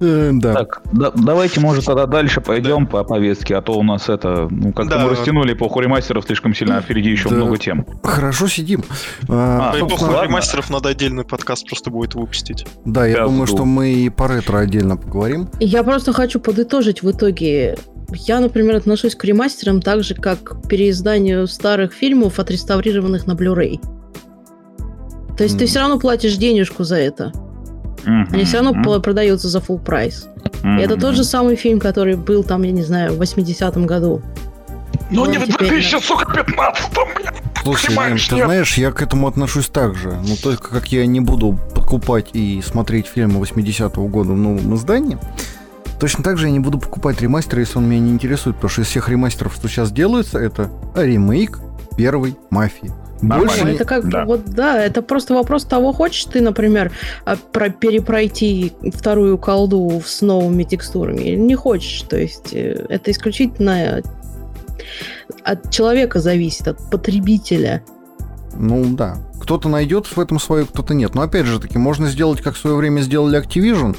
Э, Да. Так, да- давайте, может, тогда дальше пойдем по повестке, а то у нас это, ну, как-то Да. мы растянули эпоху ремастеров слишком сильно, а впереди еще Да. много тем. Хорошо сидим. А, А, эпоху ладно. Ремастеров надо отдельный подкаст просто будет выпустить. Да, я Я думаю, жду. что мы и по ретро отдельно поговорим. Я просто хочу подытожить в итоге. Я, например, отношусь к ремастерам так же, как к переизданию старых фильмов, отреставрированных на Blu-ray. То есть ты Мгм. все равно платишь денежку за это. Они все равно пла- продаются за full прайс. И это тот же самый фильм, который был там, я не знаю, в 80-м году. Ну, не в теперь 2000, сука, 15 блядь. Слушай, Понимаешь, Лен, ты нет? знаешь, я к этому отношусь так же. Ну, только как я не буду покупать и смотреть фильмы 80-го года в новом издании, точно так же я не буду покупать ремастер, если он меня не интересует, потому что из всех ремастеров, что сейчас делается, это ремейк первой «Мафии». Больше Ну, это как бы да. вот да, это просто вопрос того, хочешь ты, например, а, про- перепройти вторую колду с новыми текстурами или не хочешь. То есть э, это исключительно от человека зависит, от потребителя. Ну да. Кто-то найдет в этом свое, кто-то нет. Но опять же таки, можно сделать, как в свое время сделали Activision,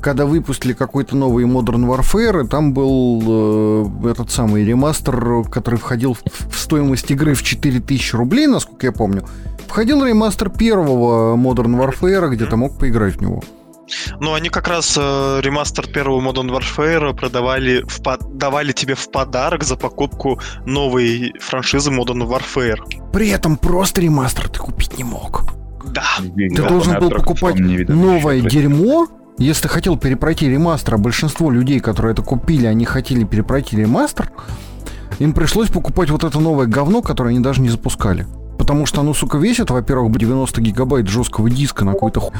когда выпустили какой-то новый Modern Warfare, и там был э, этот самый ремастер, который входил в, в стоимость игры в 4000 рублей, насколько я помню. Входил ремастер первого Modern Warfare, где ты мог поиграть в него. Ну, они как раз э, ремастер первого Modern Warfare продавали, в по- давали тебе в подарок за покупку новой франшизы Modern Warfare. При этом просто ремастер ты купить не мог. Да. Ты должен был покупать новое дерьмо. Если ты хотел перепройти ремастер, а большинство людей, которые это купили, они хотели перепройти ремастер, им пришлось покупать вот это новое говно, которое они даже не запускали. Потому что оно, сука, весит, во-первых, 90 гигабайт жесткого диска на какой-то ху...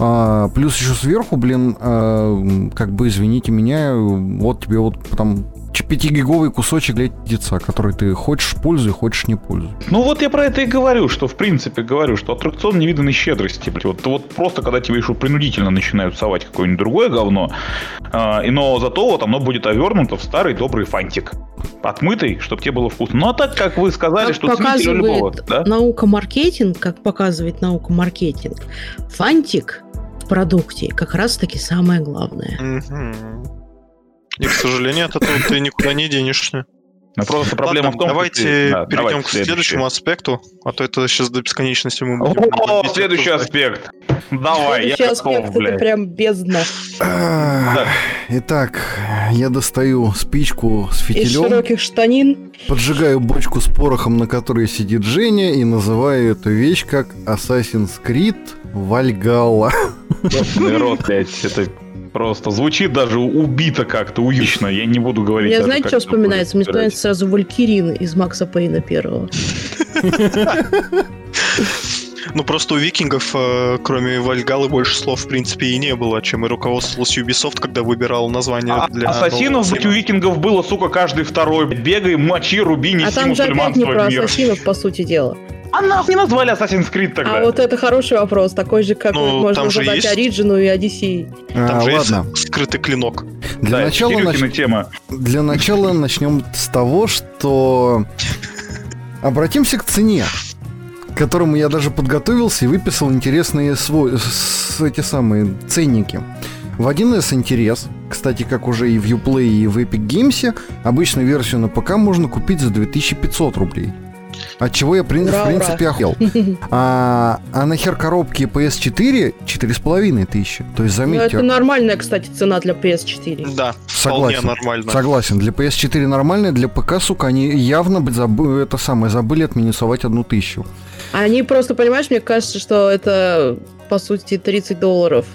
а, плюс еще сверху, блин, а, как бы, извините меня, вот тебе вот там 5-гиговый кусочек для яйца, который ты хочешь пользуй, хочешь не пользуй. Ну вот я про это и говорю, что в принципе говорю, что аттракцион невиданной щедрости. блядь. Вот, вот просто когда тебе еще принудительно начинают совать какое-нибудь другое говно, а, и но зато вот оно будет овернуто в старый добрый фантик. Отмытый, чтобы тебе было вкусно. Но так как вы сказали, Как что ценитель любого, да? наука-маркетинг, как показывает наука-маркетинг, фантик в продукте как раз-таки самое главное. Мгм. И, к сожалению, от этого ты никуда не денешься. Но просто проблема Ладно, в том, давайте что ты- да, перейдем давайте к следующему аспекту, а то это сейчас до бесконечности мы будем... О, следующий аспект. Давай, я Следующий готов, аспект это блядь. прям бездна. Итак, я достаю спичку с Из фитилем. широких штанин. Поджигаю бочку с порохом, на которой сидит Женя, и называю эту вещь как Assassin's Creed Valhalla. Народ, блядь, это просто звучит даже убито как-то уютно. Я не буду говорить. Даже, знаете, что вспоминается? Мне вспоминается сразу Валькирин из Макса Пейна первого. Ну, просто у викингов, э, кроме Вальгалы, больше слов, в принципе, и не было, чем и руководствовался Ubisoft, когда выбирал название А, для... ассасинов, быть, у викингов было, сука, каждый второй. Бегай, мочи, руби, неси А там же опять не про мир. ассасинов, по сути дела. А нас не назвали Assassin's Creed тогда. А вот это хороший вопрос, такой же, как Ну, можно там же задать есть- Ориджину и Одиссей. Там А, же ладно, есть скрытый клинок. для, да, начала нач- тема. для начала начнем с того, что обратимся к цене, к которому я даже подготовился и выписал интересные свой... с- эти самые ценники. В 1С интерес, кстати, как уже и в Uplay, и в Epic Games, обычную версию на ПК можно купить за 2500 рублей. От чего я, при- Ура, в принципе, охел. А, а нахер коробки PS4 4,5 тысячи. То есть, Ну, заметьте, это нормальная, кстати, цена для PS4. Да, Согласен. нормально. Согласен, для PS4 нормально, для ПК, сука, они явно бы забы- это самое, забыли отминусовать одну тысячу. Они просто, понимаешь, мне кажется, что это, по сути, 30 долларов.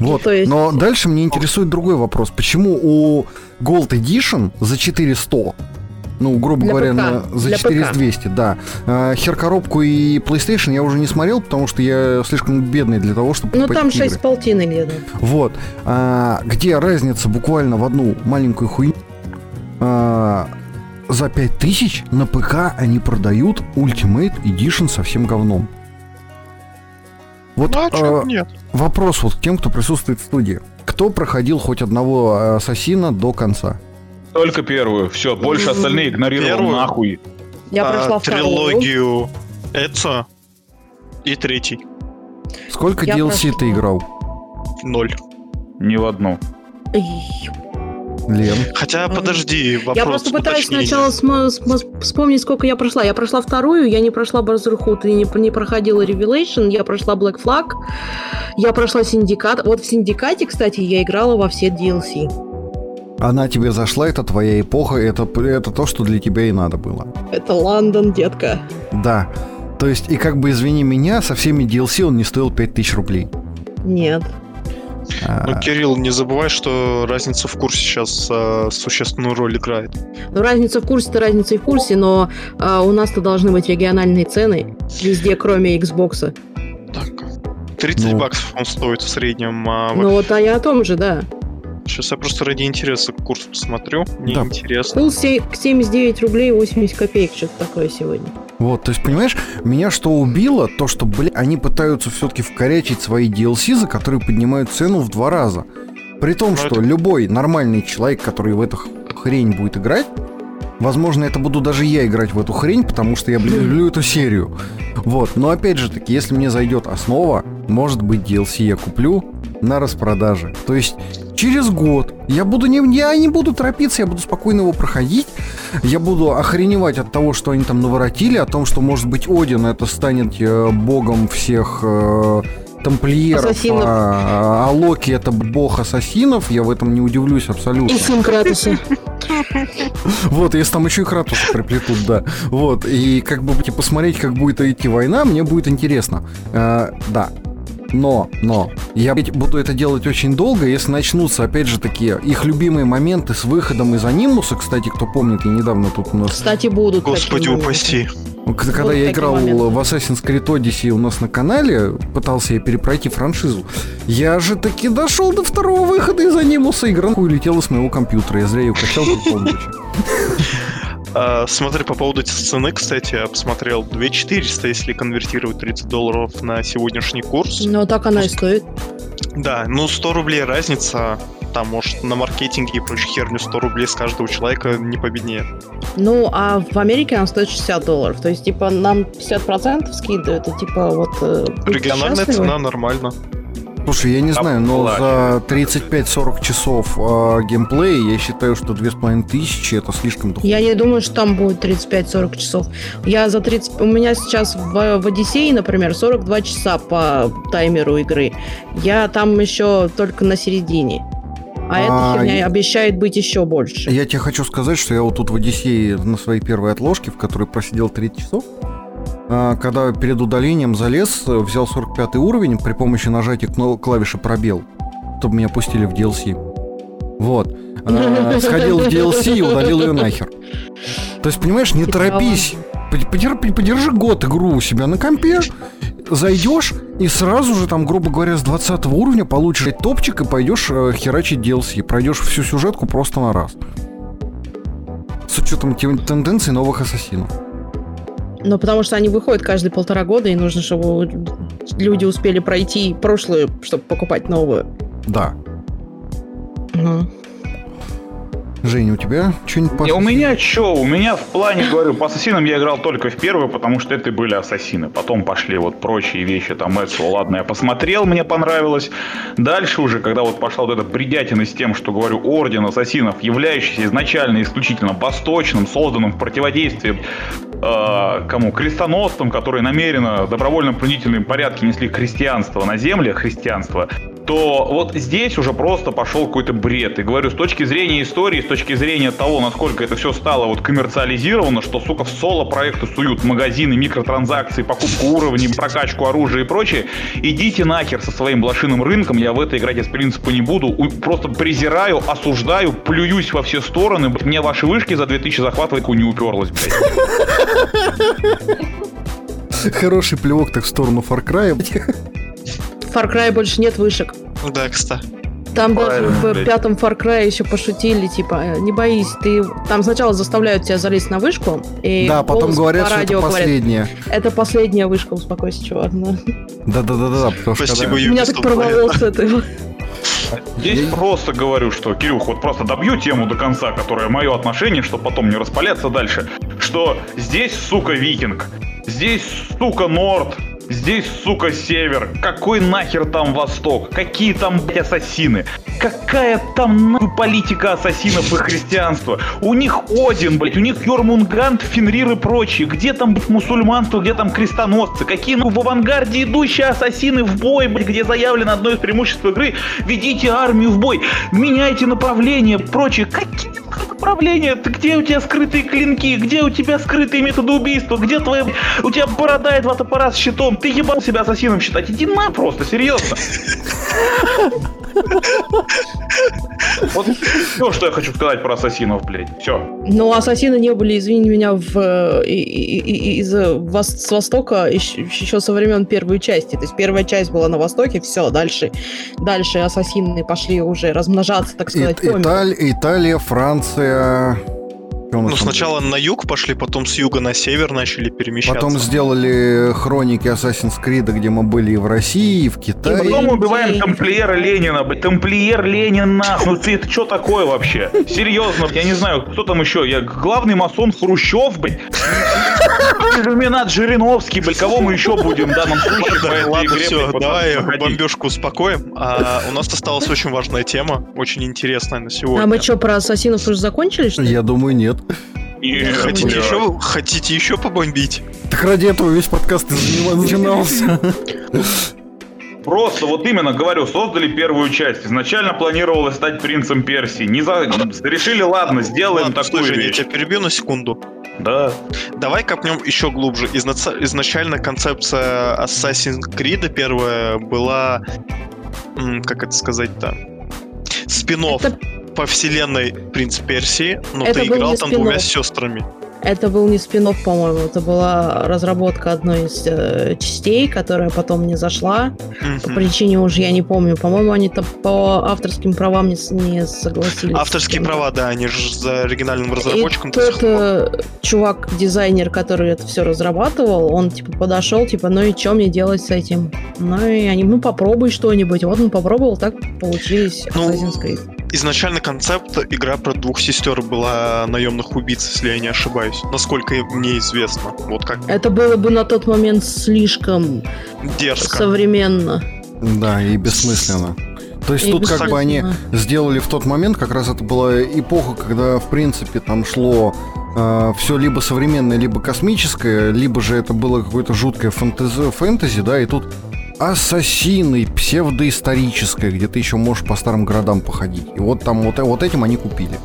Ну, Вот. то есть- Но дальше мне интересует другой вопрос. Почему у Gold Edition за 400 ну, грубо Для говоря, ПК, на- за для 4200, да. А, хер-коробку и PlayStation я уже не смотрел, потому что я слишком бедный для того, чтобы Ну, там игры. 6 с полтиной где-то. Вот. А, где разница буквально в одну маленькую хуйню. А, за 5000 на ПК они продают Ultimate Edition со всем говном. Вот Ну, а а, нет? вопрос вот к тем, кто присутствует в студии. Кто проходил хоть одного ассасина до конца? Только первую. Все, больше остальные игнорировал Первую? нахуй. Я А, прошла трилогию Эцо и третий. Сколько Я DLC ты прошла. играл? Ноль. Ни в одну. Лен. Хотя, подожди, вопрос Я просто пытаюсь сначала см- см- вспомнить, сколько я прошла. Я прошла вторую, я не прошла Brotherhood и не, не проходила Revelation, я прошла Black Flag, я прошла Синдикат. Вот в Синдикате, кстати, я играла во все DLC. Она тебе зашла, это твоя эпоха, это, это то, что для тебя и надо было. Это Лондон, детка. Да. То есть, и как бы, извини меня, со всеми DLC он не стоил 5000 рублей. Нет. А, Ну, Кирилл, не забывай, что разница в курсе сейчас э, существенную роль играет. Ну, разница в курсе-то разница и в курсе, но а, у нас-то должны быть региональные цены везде, кроме Xbox. Так. 30 Ну. баксов он стоит в среднем. А Ну вот, а я о том же, да. Сейчас я просто ради интереса курс посмотрю. Мне Да. интересно. Кул се- 79 рублей 80 копеек, что-то такое сегодня. Вот, то есть, понимаешь, меня что убило, то, что, бля, они пытаются все-таки вкорячить свои DLC, за которые поднимают цену в два раза. При том, Ну, что это- любой нормальный человек, который в эту хрень будет играть, возможно, это буду даже я играть в эту хрень, потому что я, блин, люблю эту серию. Вот, но опять же таки, если мне зайдет основа, может быть, DLC я куплю на распродаже. То есть через год я буду не, я не буду торопиться, я буду спокойно его проходить, я буду охреневать от того, что они там наворотили, о том, что, может быть, Один это станет э, богом всех э, тамплиеров, Ассасинов. а, а Локи это бог ассасинов, я в этом не удивлюсь абсолютно. И сын Кратоса. Вот, если там еще и Кратуса приплетут, да. Вот, и как бы типа, посмотреть, как будет идти война, мне будет интересно. Э, да. Но, но, я ведь буду это делать очень долго, если начнутся, опять же, такие их любимые моменты с выходом из анимуса, кстати, кто помнит, я недавно тут у нас Кстати, будут Господи такие моменты. упаси. К- Когда Будут я играл моменты. в Assassin's Creed Odyssey у нас на канале, пытался я перепройти франшизу, я же таки дошел до второго выхода из анимуса, игра нахуй улетела с моего компьютера, я зря ее качал тут полночи. А, смотри, по поводу цены, кстати, я посмотрел 2400, если конвертировать 30 долларов на сегодняшний курс. Но так она и стоит. Да, ну 100 рублей разница. Там, может, на маркетинге и прочую херню 100 рублей с каждого человека не победнее. Ну, а в Америке она стоит 60 долларов. То есть, типа, нам 50% скидывают, и типа вот... э, Региональная счастливы. цена нормально. Слушай, я не знаю, но за 35-40 часов э, геймплея я считаю, что 2500 это слишком дохуя. Я не думаю, что там будет 35-40 часов. Я за 30... У меня сейчас в, в Одиссее, например, 42 часа по таймеру игры. Я там еще только на середине. А, А, эта херня и- обещает быть еще больше. Я тебе хочу сказать, что я вот тут в Одиссее на своей первой отложке, в которой просидел 30 часов, а, когда перед удалением залез, взял 45 уровень при помощи нажатия клавиши пробел, чтобы меня пустили в DLC. Вот. А, Сходил в DLC и удалил ее нахер. То есть, понимаешь, не торопись. Под- Подержи, подержи год игру у себя на компе, зайдешь и сразу же там, грубо говоря, с 20 уровня получишь топчик и пойдешь э, херачить DLC. Пройдешь всю сюжетку просто на раз. С учетом тенденций новых ассасинов. Ну, потому что они выходят каждые полтора года, и нужно, чтобы люди успели пройти прошлую, чтобы покупать новую. Да. Мгм. Женя, у тебя что-нибудь у меня что? У меня в плане, говорю, по ассасинам я играл только в первую, потому что это были ассасины. Потом пошли вот прочие вещи, там Эцио, ладно, я посмотрел, мне понравилось. Дальше уже, когда вот пошла вот эта бредятина с тем, что, говорю, орден ассасинов, являющийся изначально исключительно восточным, созданным в противодействии э, кому? Крестоносцам, которые намеренно в добровольно-принудительном порядке несли христианство на земле, христианство, то вот здесь уже просто пошел какой-то бред. И говорю, с точки зрения истории, с точки зрения того, насколько это все стало вот коммерциализировано, что, сука, в соло-проекты суют магазины, микротранзакции, покупку уровней, прокачку оружия и прочее, идите нахер со своим блошиным рынком, я в это играть из принципа не буду, просто презираю, осуждаю, плююсь во все стороны, мне ваши вышки за 2000 захватывать не уперлась, блядь. Хороший плевок так в сторону Far Cry. В Far Cry больше нет вышек. Да, кстати. Там даже в блядь. пятом Far Cry еще пошутили, типа, «Э, не боись, ты... Там сначала заставляют тебя залезть на вышку, и Да, потом говорят, по что это радио говорят, это последняя вышка, успокойся, чувак. да». Да-да-да-да, потому что Спасибо, когда-. Меня так порвало с этого. Здесь Я- просто говорю, что, Кирюх, вот просто добью тему до конца, которая мое отношение, чтобы потом не распаляться дальше, что здесь, сука, викинг, здесь, сука, норд, Здесь, сука, север. Какой нахер там восток? Какие там, блядь, ассасины? Какая там нахуй политика ассасинов и христианства? У них Один, блядь, у них Йормунгант, Фенрир и прочие. Где там, блядь, мусульманство, где там крестоносцы? Какие, ну, в авангарде идущие ассасины в бой, блядь, где заявлено одно из преимуществ игры? Ведите армию в бой, меняйте направление, прочее. Какие направления? Ты где у тебя скрытые клинки? Где у тебя скрытые методы убийства? Где твоя... У тебя борода и два топора с щитом. Ты ебал себя ассасином считать. Иди на просто, серьезно. Вот все, что я хочу сказать про ассасинов, блядь. Все. Но ассасины не были, извини меня, в, э, и- и- и- из с Востока еще, еще со времен первой части. То есть первая часть была на Востоке, все, дальше, дальше ассасины пошли уже размножаться, так И- сказать, миру. Италь- Италия, Франция... Ну, сначала на юг пошли, потом с юга на север начали перемещаться. Потом сделали хроники Assassin's Creed, где мы были и в России, и в Китае. И Потом убиваем тамплиера Ленина, блядь. Тамплиер Ленин, нахуй. Ну ты это что такое вообще? Серьезно, я не знаю, кто там еще. Я главный масон Хрущев, блядь. Иллюминат Жириновский, блядь. Кого мы еще будем в данном случае по Да, этой игре, все, давай бомбежку успокоим. А у нас осталась очень важная тема, очень интересная на сегодня. А мы что, про ассасинов уже закончили, что ли? Я думаю, нет. Нет, Хотите блядь. еще, хотите еще побомбить? Так ради этого весь подкаст начинался. Просто вот именно говорю, создали первую часть. Изначально планировалось стать принцем Персии. Не за... Решили, ладно, сделаем Ладно, такую слушай, я вещь. тебя перебью на секунду. Да. Давай копнем еще глубже. Изначально концепция Assassin's Creed первая была, как это сказать-то, спин Это- по вселенной Принц Персии, но Это ты играл там двумя сестрами. Это был не спин по-моему, это была разработка одной из э, частей, которая потом не зашла. По Мгм. причине уже я не помню. По-моему, они там по авторским правам не, не согласились. Авторские права, да, они же за оригинальным И разработчиком до тот э, чувак-дизайнер, который это все разрабатывал, он типа подошел, типа, ну и что мне делать с этим? Ну и они, ну попробуй что-нибудь. Вот он попробовал, так получились Ну, Assassin's Creed. Изначально концепт игра про двух сестер была наемных убийц, если я не ошибаюсь. Насколько мне известно. Вот как Это было бы на тот момент слишком дерзко. современно. Да, и бессмысленно. То есть И тут как бы они сделали в тот момент, как раз это была эпоха, когда, в принципе, там шло все либо современное, либо космическое, либо же это было какое-то жуткое фэнтези, фэнтези, да, и тут ассасины, псевдоисторическое, где ты еще можешь по старым городам походить. И вот там вот, вот этим они купили.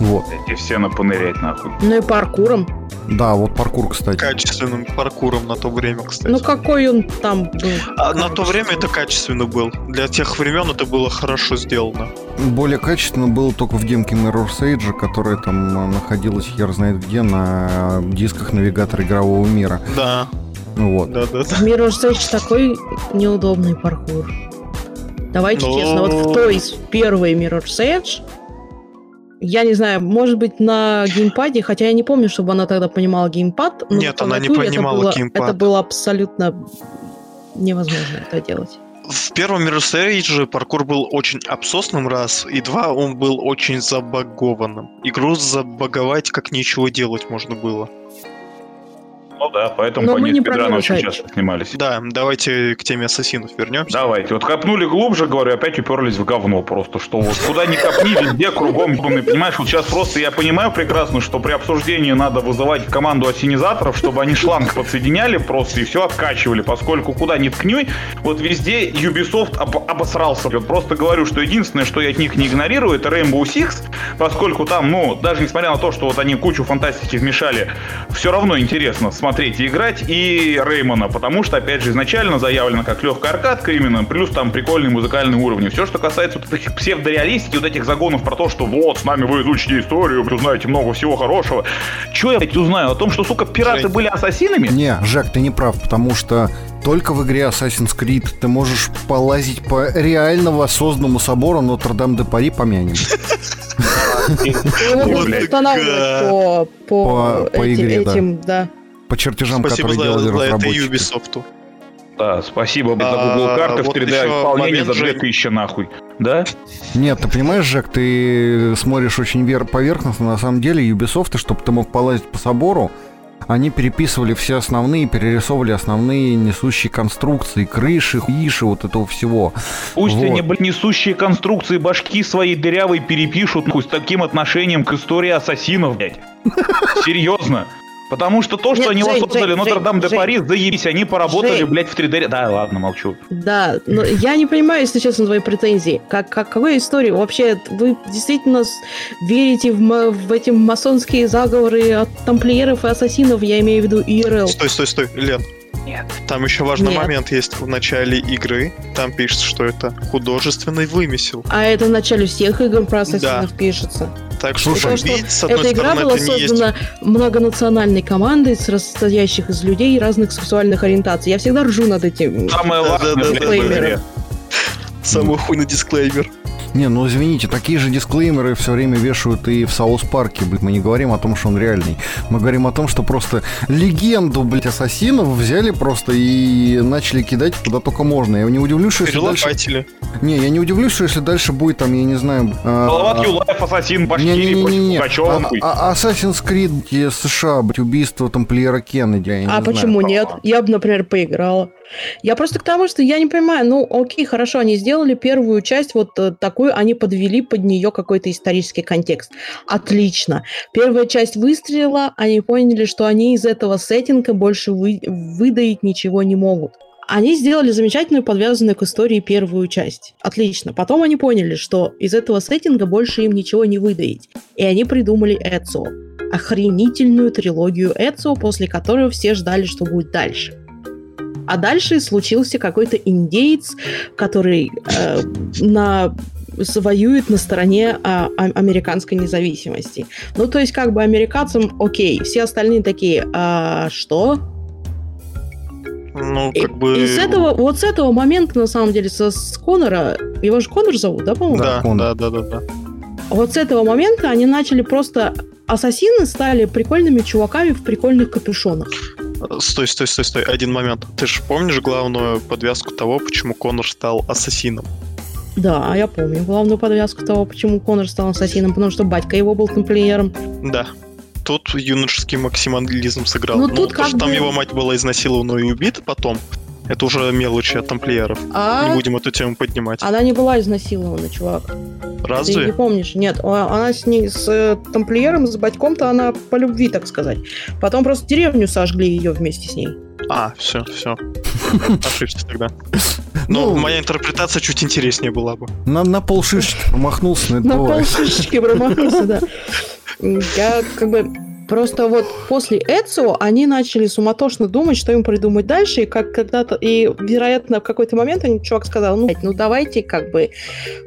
Вот. Эти все напонырять нахуй. Ну и паркуром. Да, вот паркур, кстати. Качественным паркуром на то время, кстати. Ну какой он там был? А на то время это качественно был. Для тех времен это было хорошо сделано. Более качественно было только в демке Mirror's Edge, которая там а, находилась хер знает где, на дисках навигатора игрового мира. Да, Вот. да, да. да. В Mirror's Edge такой неудобный паркур. Давайте Ну. честно, вот в той из первой Mirror's Edge, я не знаю, может быть на геймпаде, хотя я не помню, чтобы она тогда понимала геймпад. но Нет, она не натуре это понимала было- геймпад. Это было абсолютно невозможно это делать. В первом Mirror's Edge паркур был очень обсосным раз, и два, он был очень забагованным. Игру забаговать как нечего делать можно было. Ну да, поэтому Но по про спидраны очень часто снимались. Да, давайте к теме ассасинов вернемся. Давайте. Вот копнули глубже, говорю, опять уперлись в говно просто. Что вот куда ни копни, везде кругом ебаный. Понимаешь, вот сейчас просто я понимаю прекрасно, что при обсуждении надо вызывать команду ассенизаторов, чтобы они шланг подсоединяли просто и все откачивали, поскольку куда ни ткни, вот везде Ubisoft об- обосрался. Вот просто говорю, что единственное, что я от них не игнорирую, это Rainbow Six, поскольку там, ну, даже несмотря на то, что вот они кучу фантастики вмешали, все равно интересно смотреть и играть, и Реймона, потому что, опять же, изначально заявлено как легкая аркадка именно, плюс там прикольные музыкальные уровни. Все, что касается вот этих псевдореалистики, вот этих загонов про то, что вот, с нами вы изучите историю, вы узнаете много всего хорошего. Че я, блядь, узнаю? О том, что, сука, пираты Жень. были ассасинами? Не, Жак, ты не прав, потому что только в игре Assassin's Creed ты можешь полазить по реально воссозданному собору Нотр-Дам-де-Пари помянем. Его устанавливать по, по, По- игре, да. этим, да. По чертежам, Спасибо которые за, делали за это разработчики. Ubisoft. Да, спасибо за А, Google карты в вот 3D еще исполнение за момент, Жень. 2000 нахуй. Да? Нет, ты понимаешь, Жак, ты смотришь очень вер- поверхностно. На самом деле Ubisoft, чтобы ты мог полазить по собору, они переписывали все основные, перерисовывали основные несущие конструкции, крыши, иши, вот этого всего. Пусть Вот. они, блядь, несущие конструкции башки своей дырявой перепишут нахуй, с таким отношением к истории ассасинов, блядь. Серьезно. Потому что то, что Нет, они Жень, воссоздали Жень, Нотр-Дам де Жень, Парис, заебись, они поработали, Жень. блядь, в 3D. Да, ладно, молчу. Да, но я не понимаю, если честно, твои претензии. Как, как, какой истории? Вообще, вы действительно верите в, в эти масонские заговоры от тамплиеров и ассасинов, я имею в виду ИРЛ? Стой, стой, стой, Лен. Нет. Там еще важный Нет. момент есть в начале игры. Там пишется, что это художественный вымысел. А это в начале всех игр про ассасинов пишется. Так что Слушай, убить, с одной Эта игра стороны, была это не есть создана многонациональной командой, состоящих из людей разных сексуальных ориентаций. Я всегда ржу над этим. Самое Да, важное, да, да, да, да. самый хуйный дисклеймер. Не, ну извините, такие же дисклеймеры все время вешают и в Саус Парке, блядь. Мы не говорим о том, что он реальный. Мы говорим о том, что просто легенду, блядь, ассасинов взяли просто и начали кидать куда только можно. Я не удивлюсь, что если дальше... Не, я не удивлюсь, что если дальше будет там, я не знаю... а, Салават а, Юлаев, ассасин, башкирий против Не-не-не-не. Пугачева. А- нахуй. а- Assassin's Creed США, блядь, убийство тамплиера Кеннеди, я не А знаю. почему нет? Я бы, например, поиграла. Я просто к тому, что я не понимаю, ну, окей, хорошо, они сделали первую часть вот э, такую, они подвели под нее какой-то исторический контекст. Отлично. Первая часть выстрелила, они поняли, что они из этого сеттинга больше вы- выдаить ничего не могут. Они сделали замечательную подвязанную к истории первую часть. Отлично. Потом они поняли, что из этого сеттинга больше им ничего не выдаить. И они придумали Эцио. Охренительную трилогию Эцио, после которой все ждали, что будет дальше. А дальше случился какой-то индеец, который э, на воюет на стороне а, а- американской независимости. Ну, то есть, как бы американцам окей, все остальные такие, а, что? Ну, И, как бы... и с этого, вот с этого момента, на самом деле, со, с Конора, его же Конор зовут, да, по-моему? Да, да, да, да, да. Вот с этого момента они начали просто... Ассасины стали прикольными чуваками в прикольных капюшонах. Стой, стой, стой, стой, один момент. Ты же помнишь главную подвязку того, почему Конор стал ассасином? Да, я помню главную подвязку того, почему Конор стал ассасином, потому что батька его был тамплиером. Да. Тут юношеский максимализм сыграл. Ну, Ну, тут то, как что там бы- его мать была изнасилована и убита потом, это уже мелочи от тамплиеров. А Не будем эту тему поднимать. она не была изнасилована, чувак. Ты не Разве? помнишь? Нет, а- она с, ней, с э, тамплиером, с батьком-то она по любви, так сказать. Потом просто деревню сожгли ее вместе с ней. А, все, все. Ошибся тогда. Но Ну, моя интерпретация чуть интереснее была бы. на, на полшишечки промахнулся, но это На полшишечки промахнулся, да. Я как бы... Просто вот после Эцио они начали суматошно думать, что им придумать дальше, и как когда-то, и, вероятно, в какой-то момент они, чувак сказал, ну, ну давайте как бы,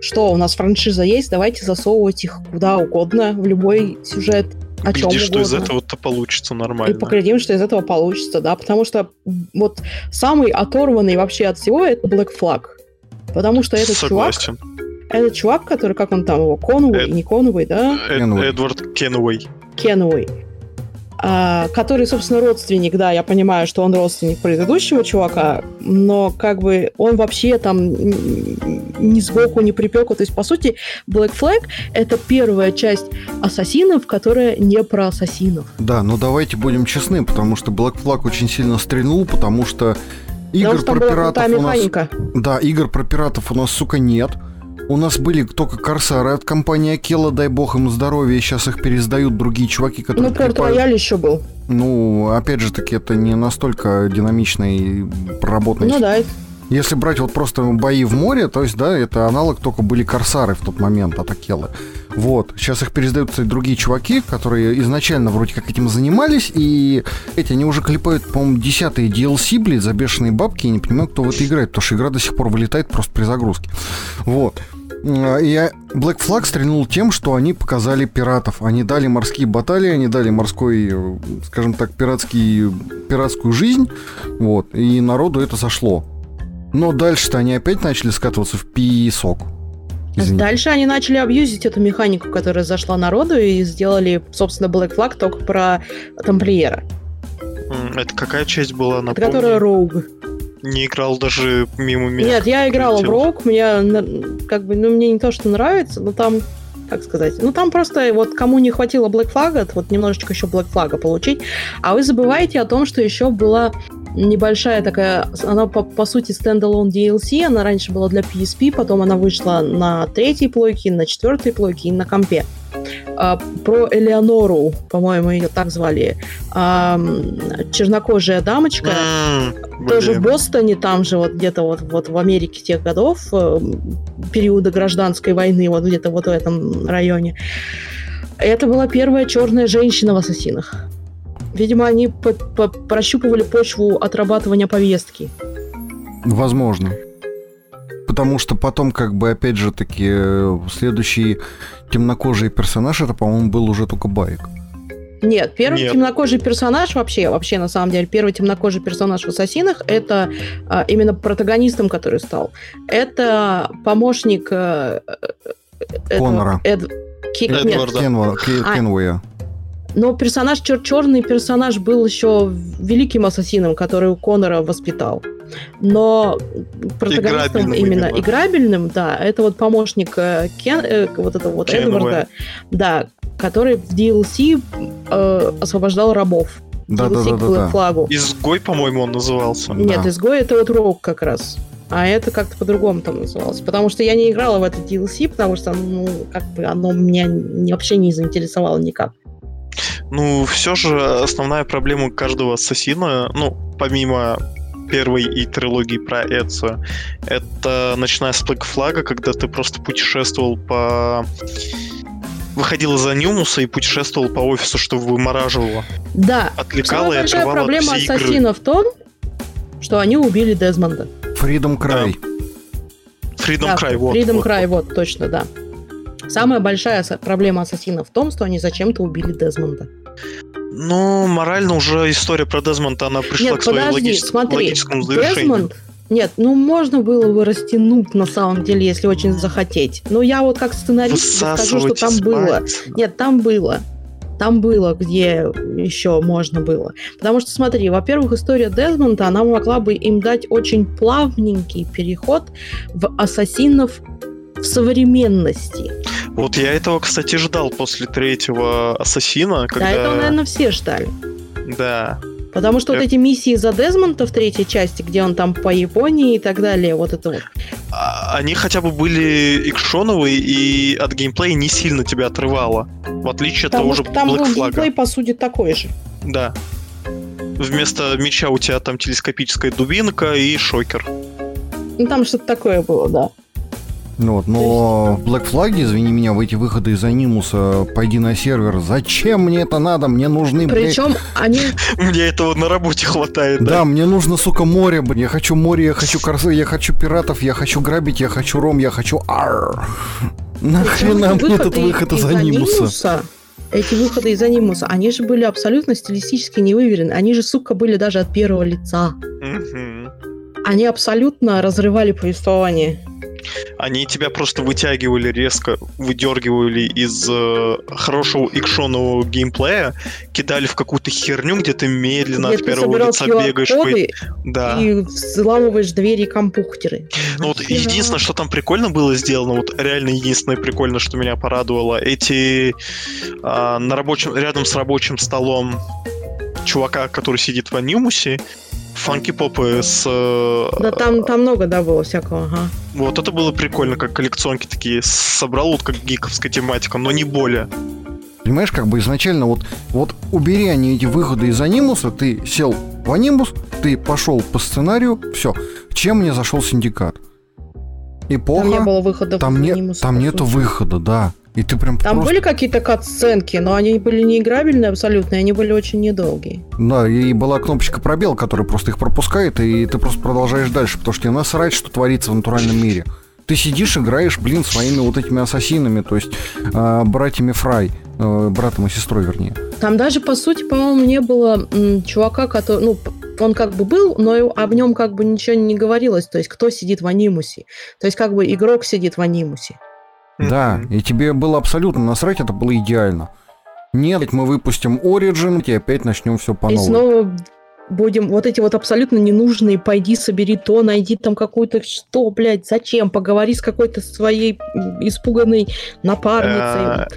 что, у нас франшиза есть, давайте засовывать их куда угодно, в любой сюжет, о чем Глядишь, что из этого-то получится И нормально. поглядим, что из этого получится, да, потому что вот самый оторванный вообще от всего это Black Flag. Потому что этот чувак, Согласен. этот чувак, который, как он там его, Конуэй, Эд- не Конуэй, да? Эд-. Эдвард Кенуэй. Кенуэй. А, который, собственно, родственник, да, я понимаю, что он родственник предыдущего чувака, но как бы он вообще там ни сбоку, ни припеку. То есть, по сути, Black Flag — это первая часть ассасинов, которая не про ассасинов. Да, но давайте будем честны, потому что Black Flag очень сильно стрельнул, потому что игр Потому что про пиратов у нас... механика. Да, игр про пиратов у нас, сука, нет. У нас были только Корсары от компании Акела, дай бог им здоровья, сейчас их пересдают другие чуваки, которые... Ну, Порт. Рояль еще был. Ну, опять же таки, это не настолько динамично и проработанный Ну да, Если брать вот просто бои в море, то есть, да, это аналог только были корсары в тот момент от Акелы. Вот. Сейчас их пересдают, кстати, другие чуваки, которые изначально вроде как этим занимались, и эти, они уже клепают, по-моему, десятые DLC, блядь, за бешеные бабки, я не понимаю, кто в это играет, потому что игра до сих пор вылетает просто при загрузке. Вот. А, И Black Flag стрельнул тем, что они показали пиратов. Они дали морские баталии, они дали морской, э, скажем так, пиратский, пиратскую жизнь. Вот. И народу это зашло. Но дальше-то они опять начали скатываться в песок. Извините. Дальше они начали абьюзить эту механику, которая зашла народу, и сделали, собственно, Black Flag только про тамплиера. Это какая часть была? Это Напомни. которая Роуг. Не играл даже мимо меня. Нет, я играла в. Роуг, мне как бы, ну, мне не то, что нравится, но там как сказать. Ну, там просто вот кому не хватило Black Flag, вот немножечко еще Black Flag получить. А вы забываете о том, что еще была небольшая такая, она по, по сути стендалон DLC, она раньше была для PSP, потом она вышла на третьей плойке, на четвертой плойке и на компе. А, про Элеонору, по-моему, ее так звали, а, чернокожая дамочка, mm, тоже в Бостоне, там же вот где-то вот, вот в Америке тех годов, э, периода гражданской войны, вот где-то вот в этом районе. Это была первая черная женщина в «Ассасинах». Видимо, они по -по прощупывали почву отрабатывания повестки. Возможно. Потому что потом, как бы, опять же таки, э, следующий темнокожий персонаж, это, по-моему, был уже только Байк. Нет, первый Нет. темнокожий персонаж вообще, вообще на самом деле, первый темнокожий персонаж в «Ассасинах» это а, именно протагонистом, который стал. Это помощник э, э Конора. Эд... Ки... Эдварда. Кенва... А, Кенвея. Но персонаж, чер черный персонаж был еще великим ассасином, который у Конора воспитал. Но протагонистом именно видимо. играбельным, да, это вот помощник э, Кен, э, вот этого вот Кен Эдварда, да, который в DLC э, освобождал рабов. Да, DLC да, да, да, да. флагу. Изгой, по-моему, он назывался. Нет, да. изгой это вот Рок как раз. А это как-то по-другому там называлось. Потому что я не играла в этот DLC, потому что, ну, как бы оно меня вообще не заинтересовало никак. Ну, все же основная проблема каждого ассасина, ну, помимо первой и трилогии про Эдсо, это начиная с Black Flag, когда ты просто путешествовал по выходила за Нюмуса и путешествовал по офису, что вымораживало. Да. Отвлекало Самая и отрывало проблема все ассасина игры. в том, что они убили Дезмонда. Freedom Cry. Да. Freedom да, Cry, вот. Freedom вот. Cry, вот, точно, да. Самая большая проблема ассасина в том, что они зачем-то убили Дезмонда. Ну, морально уже история про Дезмонда, она пришла Нет, к своему подожди, логич... смотри, логическому завершению. Дезмонд, нет, ну можно было бы растянуть на самом деле, если очень захотеть. Но я вот как сценарист скажу, что там было. Нет, там было. Там было, где еще можно было. Потому что, смотри, во-первых, история Дезмонда, она могла бы им дать очень плавненький переход в ассасинов в современности. Вот я этого, кстати, ждал после третьего Ассасина. Когда... Да, этого, наверное, все ждали. Да. Потому что я... вот эти миссии за Дезмонта в третьей части, где он там по Японии и так далее, вот это вот. А, они хотя бы были экшоновые и от геймплея не сильно тебя отрывало. В отличие от того же Там Black был геймплей, по сути, такой же. Да. Вместо меча у тебя там телескопическая дубинка и шокер. Ну, там что-то такое было, да. Ну, вот, но в Black Flag, извини меня, в эти выходы из анимуса пойди на сервер. Зачем мне это надо? Мне нужны, Причем они... Мне этого на работе хватает, да? Да, мне нужно, сука, море, блин. Я хочу море, я хочу корсы, я хочу пиратов, я хочу грабить, я хочу ром, я хочу ар. Нахрена мне этот выход из анимуса? эти выходы из анимуса, они же были абсолютно стилистически невыверены. Они же, сука, были даже от первого лица. Они абсолютно разрывали повествование. Они тебя просто вытягивали резко, выдергивали из э, хорошего экшонового геймплея, кидали в какую-то херню, где ты медленно где от первого лица бегаешь. По... Да. И взламываешь двери компьютеры. Ну вот единственное, что там прикольно было сделано, вот реально единственное прикольно, что меня порадовало, эти э, на рабочем, рядом с рабочим столом чувака, который сидит в анимусе, фанки-попы с... Э, да там, там много, да, было всякого, ага. Вот это было прикольно, как коллекционки такие. Собрал вот как гиковская тематика, но не более. Понимаешь, как бы изначально вот, вот убери они эти выходы из анимуса, ты сел в анимус, ты пошел по сценарию, все. Чем мне зашел синдикат? Эпоха. Там не было выхода там в нет, Там нету выхода, да. И ты прям Там просто... были какие-то кат-сценки, но они были не играбельные абсолютно, и они были очень недолгие. Да, и была кнопочка пробел, которая просто их пропускает, и ты просто продолжаешь дальше, потому что тебе насрать, что творится в натуральном мире. Ты сидишь, играешь, блин, своими вот этими ассасинами, то есть э, братьями Фрай, э, братом и сестрой, вернее. Там даже, по сути, по-моему, не было м, чувака, который, ну, он как бы был, но об нем как бы ничего не говорилось, то есть кто сидит в анимусе. То есть как бы игрок сидит в анимусе. Да, и тебе было абсолютно насрать, это было идеально. Нет, мы выпустим Origin, и опять начнем все по новой. И снова будем вот эти вот абсолютно ненужные, пойди собери то, найди там какую-то, что, блядь, зачем, поговори с какой-то своей испуганной напарницей. Э,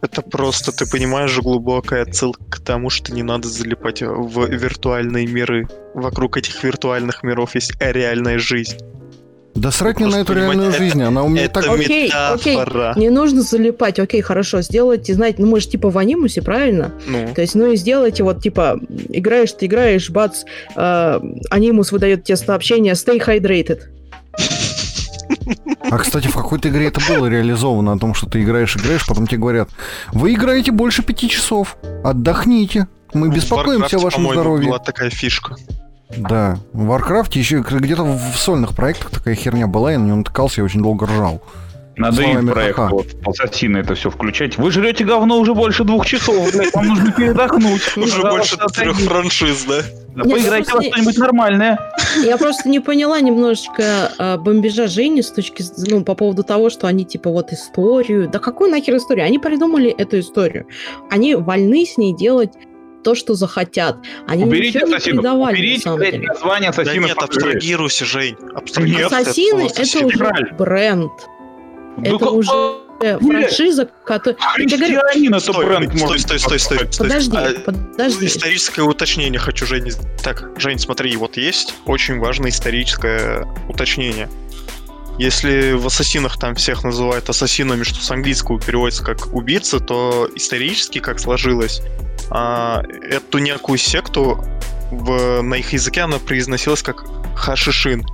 это просто, ты понимаешь же, глубокая отсылка к тому, что не надо залипать в виртуальные миры. Вокруг этих виртуальных миров есть реальная жизнь. Да срать мне на эту реальную это, жизнь, она у меня это так... Окей, окей, не нужно залипать, окей, хорошо, сделайте, знаете, ну мы же типа в анимусе, правильно? Ну. То есть, ну и сделайте вот типа, играешь, ты играешь, бац, э, анимус выдает тебе сообщение «Stay hydrated». А, кстати, в какой-то игре это было реализовано, о том, что ты играешь, играешь, потом тебе говорят, вы играете больше пяти часов, отдохните, мы беспокоимся о вашем здоровье. была такая фишка. Да, в Warcraft еще где-то в сольных проектах такая херня была, я на нее натыкался, я очень долго ржал. Надо и проект вот, Ассасины это все включать. Вы жрете говно уже больше двух часов, блядь, вам нужно передохнуть. Уже больше трех франшиз, да? Да поиграйте во что-нибудь нормальное. Я просто не поняла немножечко а, бомбежа Жени с точки ну, по поводу того, что они типа вот историю. Да какую нахер историю? Они придумали эту историю. Они вольны с ней делать то, что захотят. Они уберите ничего ассасинов, не придавали, уберите на самом деле. название ассасинов. Да нет, абстрагируйся, Жень. Нет, Ассасины — это уже бренд. Это уже франшиза, которая... Христианин это Стой, бренд стой, может стой, стой, стой, стой. Подожди, А, подожди. Историческое уточнение хочу, Жень. Так, Жень, смотри, вот есть очень важное историческое уточнение. Если в ассасинах там всех называют ассасинами, что с английского переводится как убийца, то исторически как сложилось, а, эту некую секту в, на их языке она произносилась как хашишин.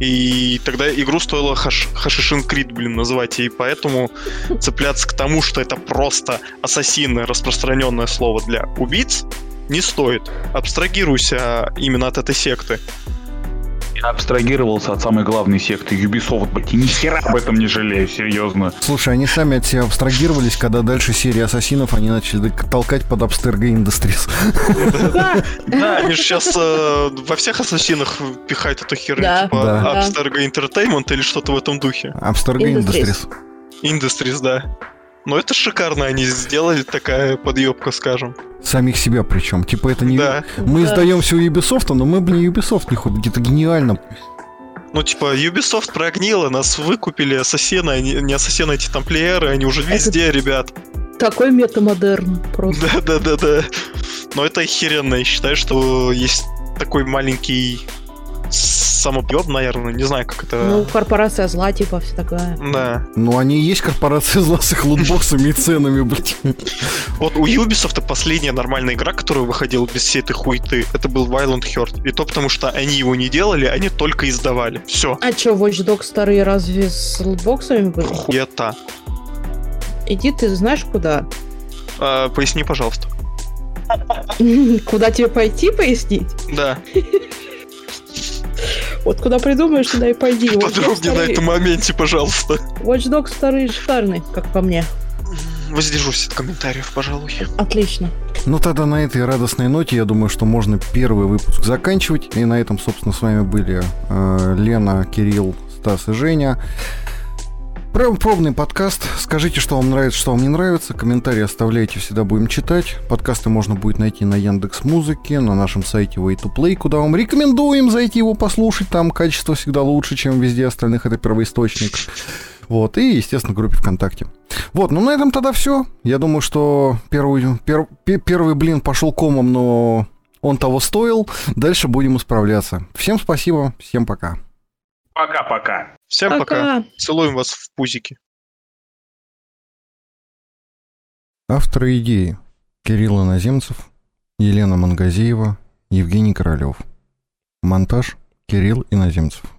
И тогда игру стоило хаш, Хашишин Крид, блин, называть. И поэтому цепляться к тому, что это просто ассасины, распространенное слово для убийц, не стоит. Абстрагируйся именно от этой секты. Я абстрагировался от самой главной секты Ubisoft, блядь, и ни хера об этом не жалею, серьезно. Слушай, они сами от себя абстрагировались, когда дальше серии ассасинов они начали толкать под Abstergo Industries. Да, они же сейчас во всех ассасинах пихают эту херню, типа. Abstergo Entertainment или что-то в этом духе. Abstergo. Industries. Industries, да. Но это шикарно, они сделали такая подъебка, скажем. Самих себя причем. Типа это не... Да. Мы Да. издаем все Ubisoft, но мы, блин, Ubisoft не ходим. Это гениально. Ну, типа, Ubisoft прогнила, нас выкупили ассасины, они, не ассасины, эти тамплиеры, они уже везде, ребят. Такой метамодерн просто. Да-да-да-да. Но это охеренно, я считаю, что есть такой маленький самопьеб, наверное, не знаю, как это... Ну, корпорация зла, типа, все такое. Да. Ну, они и есть корпорация зла с их лутбоксами и ценами, блядь. Вот у Ubisoft последняя нормальная игра, которая выходила без всей этой хуеты, это был Violent Heart. И то потому, что они его не делали, они только издавали. Все. А что, Watch Dogs старые разве с лутбоксами были? Хуета. Иди ты знаешь куда? А, поясни, пожалуйста. Куда тебе пойти, пояснить? Да, Вот куда придумаешь, туда и пойди. Подробнее на этом моменте, пожалуйста. Watch Dogs вторые шикарные, как по мне. Воздержусь от комментариев, пожалуй. Отлично. Ну, тогда на этой радостной ноте, я думаю, что можно первый выпуск заканчивать. И на этом, собственно, с вами были э, Лена, Кирилл, Стас и Женя. Прям пробный подкаст. Скажите, что вам нравится, что вам не нравится. Комментарии оставляйте, всегда будем читать. Подкасты можно будет найти на Яндекс Музыке, на нашем сайте Way to Play, куда вам рекомендуем зайти его послушать. Там качество всегда лучше, чем везде остальных. Это первоисточник. Вот, и, естественно, в группе ВКонтакте. Вот, ну на этом тогда все. Я думаю, что первый, пер- пе- первый блин пошел комом, но он того стоил. Дальше будем исправляться. Всем спасибо, всем пока. Пока-пока. Всем пока. Пока. Целуем вас в пузики. Авторы идеи. Кирилл Иноземцев, Елена Мангазеева, Евгений Королев. Монтаж Кирилл Иноземцев.